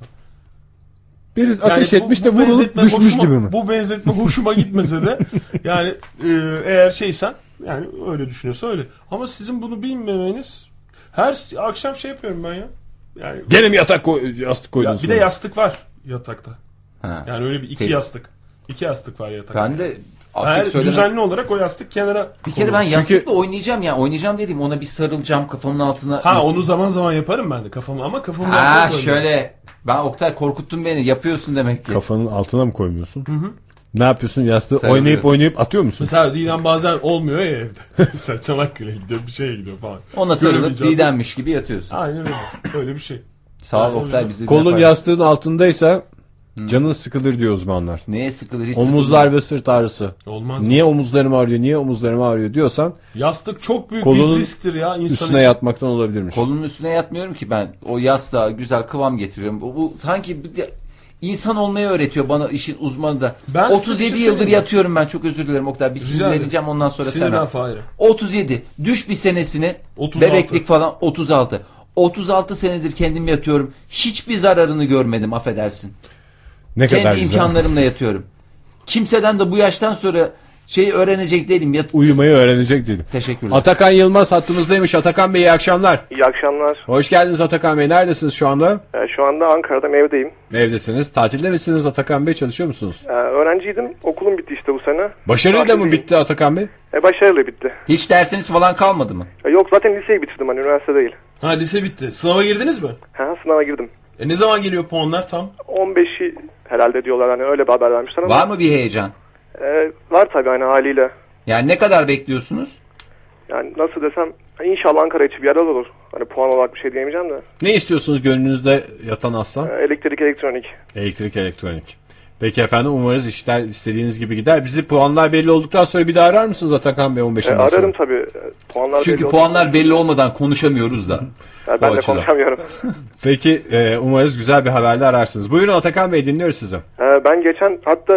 Bir ateş Yani bu- etmiş bu de vurulup düşmüş hoşuma- gibi mi? Bu benzetme hoşuma gitmese de yani e, eğer şeysen yani öyle düşünüyorsa öyle. Ama sizin bunu bilmemeniz her akşam şey yapıyorum ben ya. Yani Gene mi yatak koy, yastık koydun? ya bir de yastık var yatakta. Ha. Yani öyle bir iki Peki. yastık. İki yastık var yatakta. Ben de Her açık söylemek. düzenli olarak o yastık kenara Bir kere ben konulur. yastıkla oynayacağım ya. Oynayacağım dedim. Ona bir sarılacağım kafamın altına. Ha onu zaman zaman yaparım ben de kafamı ama kafamı Ha şöyle. Ben Oktay korkuttun beni. Yapıyorsun demek ki. Kafanın altına mı koymuyorsun? Ne yapıyorsun yastığı Sarılıyor. oynayıp oynayıp atıyor musun? Mesela Didem bazen olmuyor ya evde. Mesela Çanakkale'ye gidiyor bir şeye gidiyor falan. Ona sarılıp. Didemmiş gibi yatıyorsun. Aynen öyle. Öyle bir şey. Sağ ol Oktay bizi. Kolun yastığın altındaysa canın sıkılır diyor uzmanlar. Neye sıkılır hiç Omuzlar sıkılmaz. ve sırt ağrısı. Olmaz mı? Niye omuzlarım ağrıyor, niye omuzlarım ağrıyor diyorsan Yastık çok büyük Kolunun bir risktir ya insan üstüne için. yatmaktan olabilirmiş. Kolunun üstüne yatmıyorum ki ben. O yastığa güzel kıvam getiriyorum. Bu, bu sanki insan olmayı öğretiyor bana işin uzmanı da. Ben size bir 37 şey yıldır mi? yatıyorum ben çok özür dilerim Oktay. Bir sinirleneceğim ondan sonra sana. Fahir'e. 37. Düş bir senesini. 36. Bebeklik falan 36. 36 senedir kendim yatıyorum. Hiçbir zararını görmedim affedersin. Ne kadar Kendi güzel. imkanlarımla yatıyorum. Kimseden de bu yaştan sonra şeyi öğrenecek değilim. Yat- Uyumayı öğrenecek değilim. Teşekkürler. Atakan Yılmaz hattımızdaymış. Atakan Bey iyi akşamlar. İyi akşamlar. Hoş geldiniz Atakan Bey. Neredesiniz şu anda? Ee, şu anda Ankara'da evdeyim. Evdesiniz. Tatilde misiniz Atakan Bey? Çalışıyor musunuz? Ee, öğrenciydim. Okulum bitti işte bu sene. Başarıyla mı Tatildeyim. bitti Atakan Bey? E, başarılı bitti. Hiç dersiniz falan kalmadı mı? E, yok zaten liseyi bitirdim hani üniversite değil. Ha lise bitti. Sınava girdiniz mi? Ha, sınava girdim. E ne zaman geliyor puanlar tam? 15'i herhalde diyorlar hani öyle bir haber vermişler ama. Var mı bir heyecan? E, var tabii hani haliyle. Yani ne kadar bekliyorsunuz? Yani nasıl desem inşallah Ankara içi bir yerler olur. Hani puan olarak bir şey diyemeyeceğim de. Ne istiyorsunuz gönlünüzde yatan aslan? E, elektrik elektronik. Elektrik, elektronik. Peki efendim umarız işler istediğiniz gibi gider. Bizi puanlar belli olduktan sonra bir daha arar mısınız Atakan Bey 15'inden E, ararım tabii. E, puanlar Çünkü belli puanlar belli olmadan konuşamıyoruz da. ben de açıdan. konuşamıyorum. Peki e, umarız güzel bir haberle ararsınız. Buyurun Atakan Bey dinliyoruz sizi. E, ben geçen hatta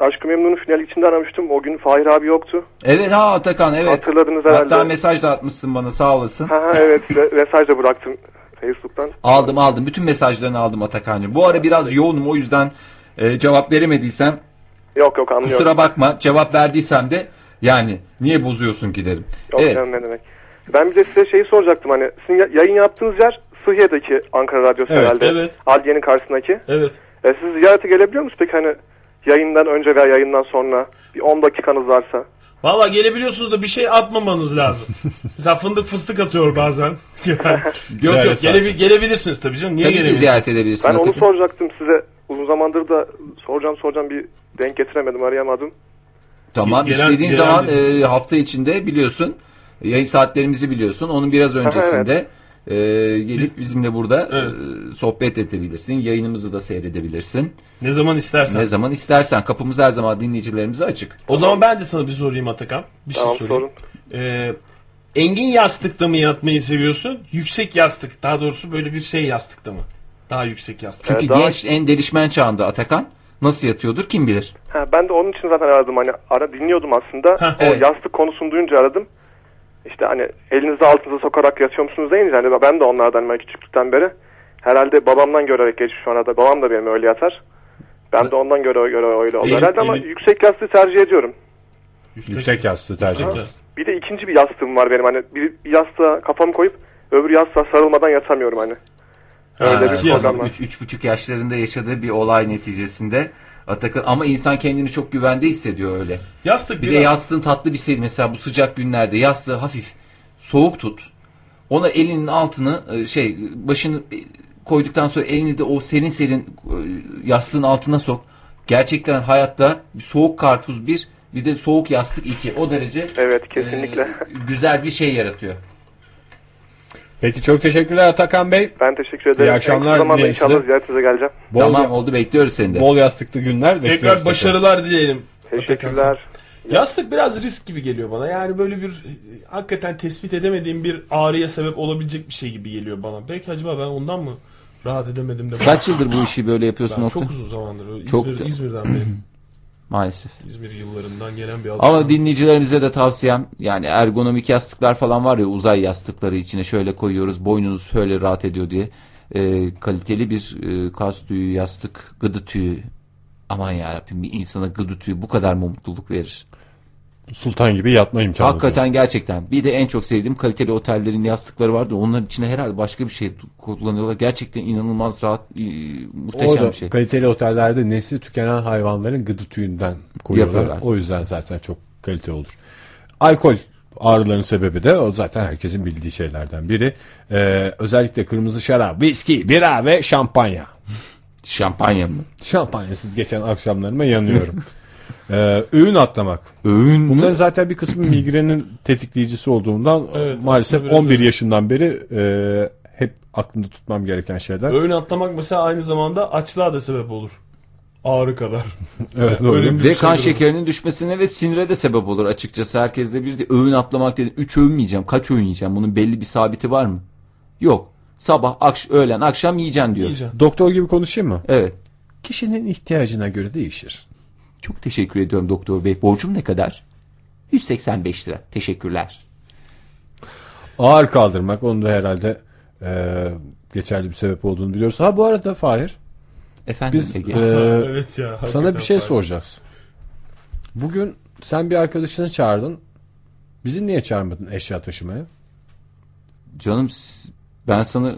Aşkı Memnun'un final içinde aramıştım. O gün Fahir abi yoktu. Evet ha Atakan evet. Hatırladınız Hatta herhalde. mesaj da atmışsın bana sağ olasın. Ha, evet ve- mesaj da bıraktım Facebook'tan. Aldım aldım. Bütün mesajlarını aldım Atakan'cığım. Bu ara biraz yoğunum o yüzden e, cevap veremediysem Yok yok anlıyorum. kusura bakma. Cevap verdiysem de yani niye bozuyorsun ki derim. Yok evet. canım ne demek. Ben bir de size şeyi soracaktım hani sizin ya- yayın yaptığınız yer Sıhhiye'deki Ankara Radyosu Evet, herhalde. evet. Adliye'nin karşısındaki. Evet. E, siz ziyarete gelebiliyor musunuz peki hani yayından önce veya yayından sonra bir 10 dakikanız varsa? Valla gelebiliyorsunuz da bir şey atmamanız lazım. Mesela fındık fıstık atıyor bazen. Yok yok gelebi- gelebilirsiniz tabii canım. Niye Tabii ki ziyaret edebilirsin. Ben onu Atakan. soracaktım size. Uzun zamandır da soracağım soracağım bir denk getiremedim arayamadım. Tamam Gelen- istediğin gelen zaman e, hafta içinde biliyorsun. Yayın saatlerimizi biliyorsun. Onun biraz öncesinde e, gelip bizimle burada Evet. e, sohbet edebilirsin. Yayınımızı da seyredebilirsin. Ne zaman istersen. Ne zaman istersen. Kapımız her zaman dinleyicilerimize açık. O zaman ben de sana bir sorayım Atakan. Bir Tamam şey sorayım. sorun. Ee, engin yastıkta mı yatmayı seviyorsun? Yüksek yastık. Daha doğrusu böyle bir şey yastıkta mı? Daha yüksek yastık. Çünkü Ee, daha- genç en delişmen çağında Atakan nasıl yatıyordur kim bilir. Ha, ben de onun için zaten aradım hani ara dinliyordum aslında. Heh, o evet. yastık konusunu duyunca aradım. İşte hani elinizi altınıza sokarak yatıyor musunuz deyince hani ben de onlardan ben küçüklükten beri. Herhalde babamdan görerek geçmiş şu arada. Babam da benim öyle yatar. Ben de ondan göre göre öyle oldu herhalde ama elim- yüksek yastığı tercih ediyorum. Yüksek yastığı tercih yastık. Bir de ikinci bir yastığım var benim hani bir, bir yastığa kafamı koyup öbür yastığa sarılmadan yatamıyorum hani. Öyle Ha, bir program var. Üç, üç buçuk yaşlarında yaşadığı bir olay neticesinde Atakan ama insan kendini çok güvende hissediyor öyle. Yastık Bir de yastığın tatlı bir şey mesela bu sıcak günlerde yastığı hafif soğuk tut. Ona elinin altını e, şey başını e, koyduktan sonra elini de o serin serin e, yastığın altına sok. Gerçekten hayatta bir soğuk karpuz bir bir de soğuk yastık iki. O derece Evet kesinlikle. e, güzel bir şey yaratıyor. Peki çok teşekkürler Atakan Bey. ben teşekkür ederim. İyi akşamlar dilerim inşallah size. ziyaretinize geleceğim. Bol, tamam oldu bekliyoruz seni de. bol yastıklı günler bekliyoruz. Tekrar tekrar. başarılar dileyelim. Teşekkürler. Yastık biraz risk gibi geliyor bana. Yani böyle bir hakikaten tespit edemediğim bir ağrıya sebep olabilecek bir şey gibi geliyor bana. Belki acaba ben ondan mı rahat edemedim de. Kaç yıldır bu işi böyle yapıyorsun Ben Oktay? çok uzun zamandır. İzmir, Çok- İzmir'den benim. Maalesef. İzmir yıllarından gelen bir Ama alışkanlık. dinleyicilerimize de tavsiyem yani ergonomik yastıklar falan var ya uzay yastıkları içine şöyle koyuyoruz boynunuz şöyle rahat ediyor diye Ee, kaliteli bir e, kas tüyü yastık gıdı tüyü aman yarabbim bir insana gıdı tüyü bu kadar mı mutluluk verir? Sultan gibi yatma imkanı. Hakikaten gerçekten bir de en çok sevdiğim kaliteli otellerin yastıkları vardı onların içine herhalde başka bir şey kullanıyorlar gerçekten inanılmaz rahat e, muhteşem Orada bir şey. kaliteli otellerde nesli tükenen hayvanların gıdı tüyünden koyuyorlar. Yapıyorlar. O yüzden zaten çok kalite olur. Alkol ağrıların sebebi de o zaten herkesin bildiği şeylerden biri. Ee, özellikle kırmızı şarap, viski, bira ve şampanya. Şampanya mı? Şampanyasız geçen akşamlarıma yanıyorum. ee, öğün atlamak. Öğün mü? Bunların zaten bir kısmı migrenin tetikleyicisi olduğundan Evet, maalesef aslında biraz 11 öyle. yaşından beri e, hep aklımda tutmam gereken şeyler. Öğün atlamak mesela aynı zamanda açlığa da sebep olur. Ağrı kadar. Evet, doğru. Öyle Ve şey kan olur. şekerinin düşmesine ve sinire de sebep olur açıkçası. Herkes de bir de öğün atlamak dedi. Üç öğün mü yiyeceğim? Kaç öğün yiyeceğim? Bunun belli bir sabiti var mı? Yok. Sabah, akş öğlen, akşam yiyeceksin diyor. Yiyeceksin. Doktor gibi konuşayım mı? Evet. Kişinin ihtiyacına göre değişir. Çok teşekkür ediyorum doktor bey. Borcum ne kadar? 185 lira. Teşekkürler. Ağır kaldırmak onun da herhalde e, geçerli bir sebep olduğunu biliyoruz. Ha bu arada Fahir Efendim biz Ege. e, evet ya. sana bir şey fayda. soracağız. Bugün sen bir arkadaşını çağırdın. Bizi niye çağırmadın eşya taşımaya? Canım ben sana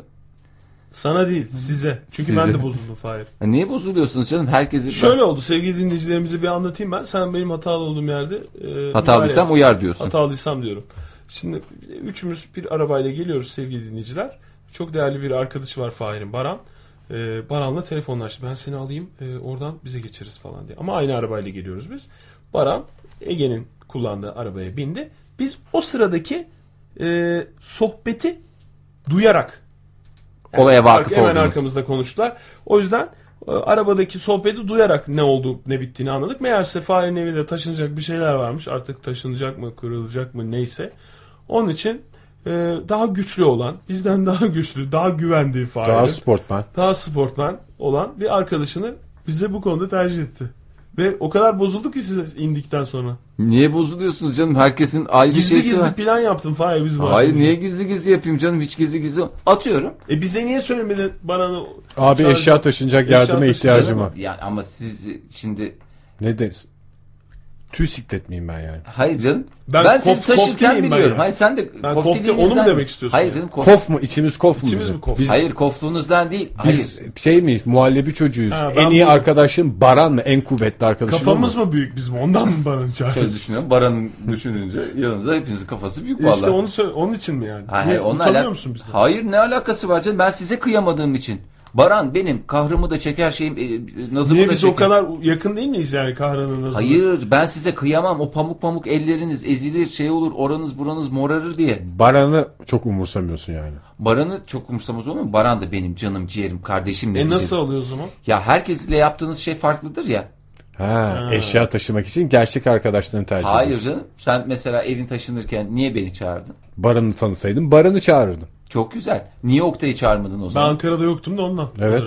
Sana değil size. Çünkü Size. ben de bozuldum Fahir. Ya niye bozuluyorsunuz canım? Herkesi Şöyle oldu sevgili dinleyicilerimize bir anlatayım ben. Sen benim hatalı olduğum yerde e, Hatalıysam uyar diyorsun. Hatalıysam diyorum. Şimdi e, üçümüz bir arabayla geliyoruz sevgili dinleyiciler. Çok değerli bir arkadaşı var Fahir'in Baran. E, Baran'la telefonlaştı. Ben seni alayım e, oradan bize geçeriz falan diye. Ama aynı arabayla geliyoruz biz. Baran Ege'nin kullandığı arabaya bindi. Biz o sıradaki e, sohbeti duyarak olaya vakıf Hemen oldunuz. arkamızda konuştular. O yüzden e, arabadaki sohbeti duyarak ne oldu ne bittiğini anladık. Meğerse Fahir'in evinde taşınacak bir şeyler varmış. Artık taşınacak mı kırılacak mı neyse. Onun için e, daha güçlü olan bizden daha güçlü daha güvendiği Fahir'in Daha sportman. daha sportman olan bir arkadaşını bize bu konuda tercih etti. Ve o kadar bozuldu ki size indikten sonra. Niye bozuluyorsunuz canım? Herkesin ayrı Gizli şeysi gizli var. plan yaptın Fahir bizim Hayır aramızda. niye gizli gizli yapayım canım? Hiç gizli gizli. Atıyorum. E bize niye söylemedin bana Abi Çağırdı. eşya taşınacak Eşya yardıma taşınacak ihtiyacım var. Yani ama siz şimdi Ne de tüy siklet miyim ben yani? hayır canım. Ben Ben, seni kof- taşırken koftiliyim ben biliyorum. yani. Hayır sen de Ben kofti kofti, onu mu demek istiyorsun Hayır canım kof- Kof mu? İçimiz kof mu İçimiz bizim? mi kof? Biz, Hayır koftuğunuzdan değil. biz Hayır. şey miyiz? Muhallebi çocuğuyuz. Ha, ben en iyi bu- arkadaşım Baran mı? En kuvvetli arkadaşım Kafamız mu? mı büyük bizim ondan mı bana Şöyle çağırdın? düşünüyorum. Baran'ın düşününce yanınızda hepinizin kafası büyük İşte vallahi. onu söyle, onun için mi yani? Hayır, Niye, alak- musun bizden? Hayır ne alakası var canım? Ben size kıyamadığım için. Baran benim kahrımı da çeker şeyim e, nazımı Niye da biz çeker. o kadar yakın değil miyiz yani Kahraman'ın nazını? Hayır ben size kıyamam. O pamuk pamuk elleriniz ezilir şey olur oranız buranız morarır diye. Baran'ı çok umursamıyorsun yani. Baran'ı çok umursamaz olur mu? Baran da benim canım ciğerim kardeşim E nasıl oluyor o zaman? Ya herkesle yaptığınız şey farklıdır ya. Ha, eşya taşımak için gerçek arkadaşlarını tercih Hayır ediyorsun. canım. Sen mesela evin taşınırken niye beni çağırdın? Baran'ı tanısaydım Baran'ı çağırırdım. Çok güzel. Niye Oktay'ı çağırmadın o Ben zaman? Ankara'da yoktum da ondan. Evet.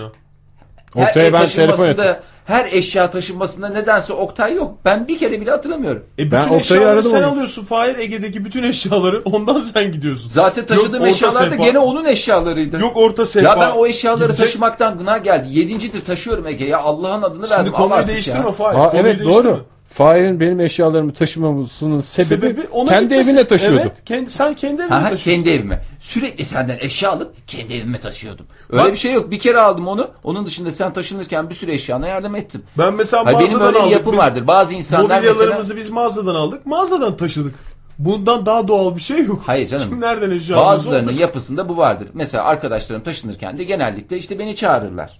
Her Oktay'a ev ben telefon taşınmasında, ettim. her eşya taşınmasında nedense Oktay yok. Ben bir kere bile hatırlamıyorum. E bütün Ben Oktay'ı eşyaları aradım sen onu. alıyorsun. Fahir Ege'deki bütün eşyaları ondan sen gidiyorsun. Zaten taşıdığım Yok orta eşyalar da gene onun eşyalarıydı. Yok orta sehpa. Ya ben o eşyaları Gidecek- taşımaktan gına geldi. Yedincidir taşıyorum Ege ya. Allah'ın adını verdim. Şimdi Al konuyu artık değiştirme ya. Fahir. Aa, konuyu evet değiştirme. Fahir'in benim eşyalarımı taşımamasının sebebi, Sebebi ona kendi gitmesi. evine taşıyordu. Evet, kendi, sen kendi evine taşıyorsun. kendi evime. Sürekli senden eşya alıp kendi evime taşıyordum. Öyle Bak- bir şey yok. Bir kere aldım onu. Onun dışında sen taşınırken bir sürü eşyana yardım ettim. Ben mesela Hayır, benim mağazadan öyle bir aldık. yapım Biz vardır. Bazı insanlar Mobilyalarımızı mesela... biz mağazadan aldık. Mağazadan taşıdık. Bundan daha doğal bir şey yok. Hayır canım. Şimdi nereden eşya Bazılarının yapısında bu vardır. Mesela arkadaşlarım taşınırken de genellikle işte beni çağırırlar.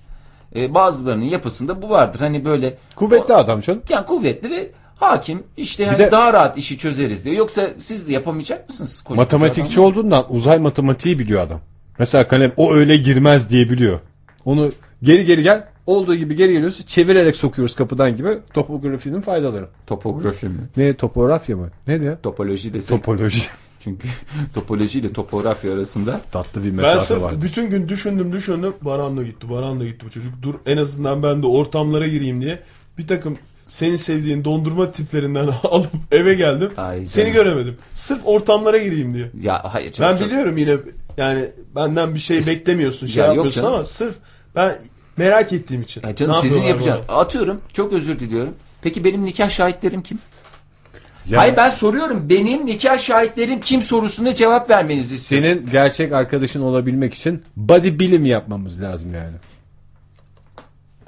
Ee, bazılarının yapısında bu vardır. Hani böyle Kuvvetli adam canım. yani kuvvetli ve hakim işte hani de- daha rahat işi çözeriz diyor. Yoksa siz de yapamayacak mısınız? Koca Matematikçi koca olduğundan uzay matematiği biliyor adam. Mesela kalem o öyle girmez diye biliyor. Onu geri geri gel olduğu gibi geri geliyorsa çevirerek sokuyoruz kapıdan gibi topografinin faydaları. Topografi mi? Ne topografya mı? Ne diyor? Topoloji desek. Topoloji. Çünkü topoloji ile topografya arasında Tatlı bir Ben mesafe sırf var. bütün gün düşündüm düşündüm. Baran da gitti, Baran da gitti bu çocuk. Dur en azından ben de ortamlara gireyim diye. Bir takım senin sevdiğin dondurma tiplerinden alıp eve geldim. Ay Seni canım. göremedim. Sırf ortamlara gireyim diye. ya hayır canım, Ben çok- biliyorum yine yani benden bir şey beklemiyorsun şey Ya yapıyorsun ama sırf ben merak ettiğim için. Ya canım Ne sizin yapacağınız. Atıyorum. Çok özür diliyorum. Peki benim nikah şahitlerim kim? Ya- Hayır ben soruyorum. Benim nikah şahitlerim kim sorusuna cevap vermenizi istiyorum. Senin gerçek arkadaşın olabilmek için body bilim yapmamız lazım yani.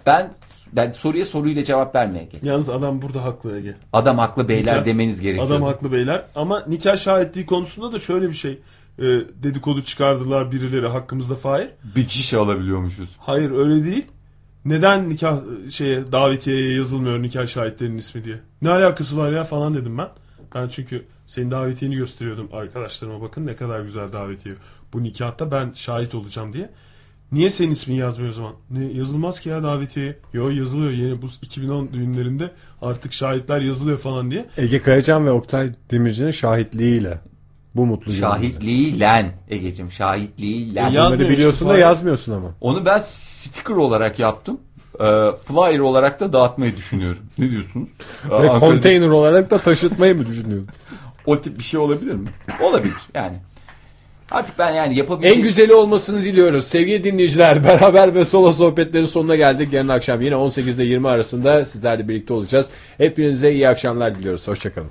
Ben ben soruya soruyla cevap vermeye gel. bana? Yalnız adam burada haklı Ege. Adam haklı beyler Nikah- demeniz gerekiyor. Adam haklı beyler ama nikah şahitliği konusunda da şöyle bir şey e, dedikodu çıkardılar birileri hakkımızda Fahir. Bir kişi alabiliyormuşuz. Hayır öyle değil. Neden nikah şeye davetiyeye yazılmıyor nikah şahitlerinin ismi diye? Ne alakası var ya falan dedim ben. Ben çünkü senin davetiyeni gösteriyordum arkadaşlarıma bakın ne kadar güzel davetiye. Bu nikahta ben şahit olacağım diye. Niye senin ismin yazmıyor o zaman? Ne yazılmaz ki ya davetiye. Yo yazılıyor yeni bu 2010 düğünlerinde artık şahitler yazılıyor falan diye. Ege Kayacan ve Oktay Demirci'nin şahitliğiyle. Bu mutlu. Şahitliğiyle Egeciğim şahitliğiyle. E, Bunları Yazmıyor biliyorsun işte, da yazmıyorsun ama. Onu ben sticker olarak yaptım. Ee, flyer olarak da dağıtmayı düşünüyorum. Ne diyorsunuz? Ee, Ve Ankara'da- konteyner olarak da taşıtmayı mı düşünüyorsun? O tip bir şey olabilir mi? Olabilir yani. Artık ben yani yapabileceğim... En güzeli olmasını diliyoruz. Sevgili dinleyiciler beraber ve solo sohbetlerin sonuna geldik. Yarın akşam yine 18 ile 20 arasında sizlerle birlikte olacağız. Hepinize iyi akşamlar diliyoruz. Hoşçakalın.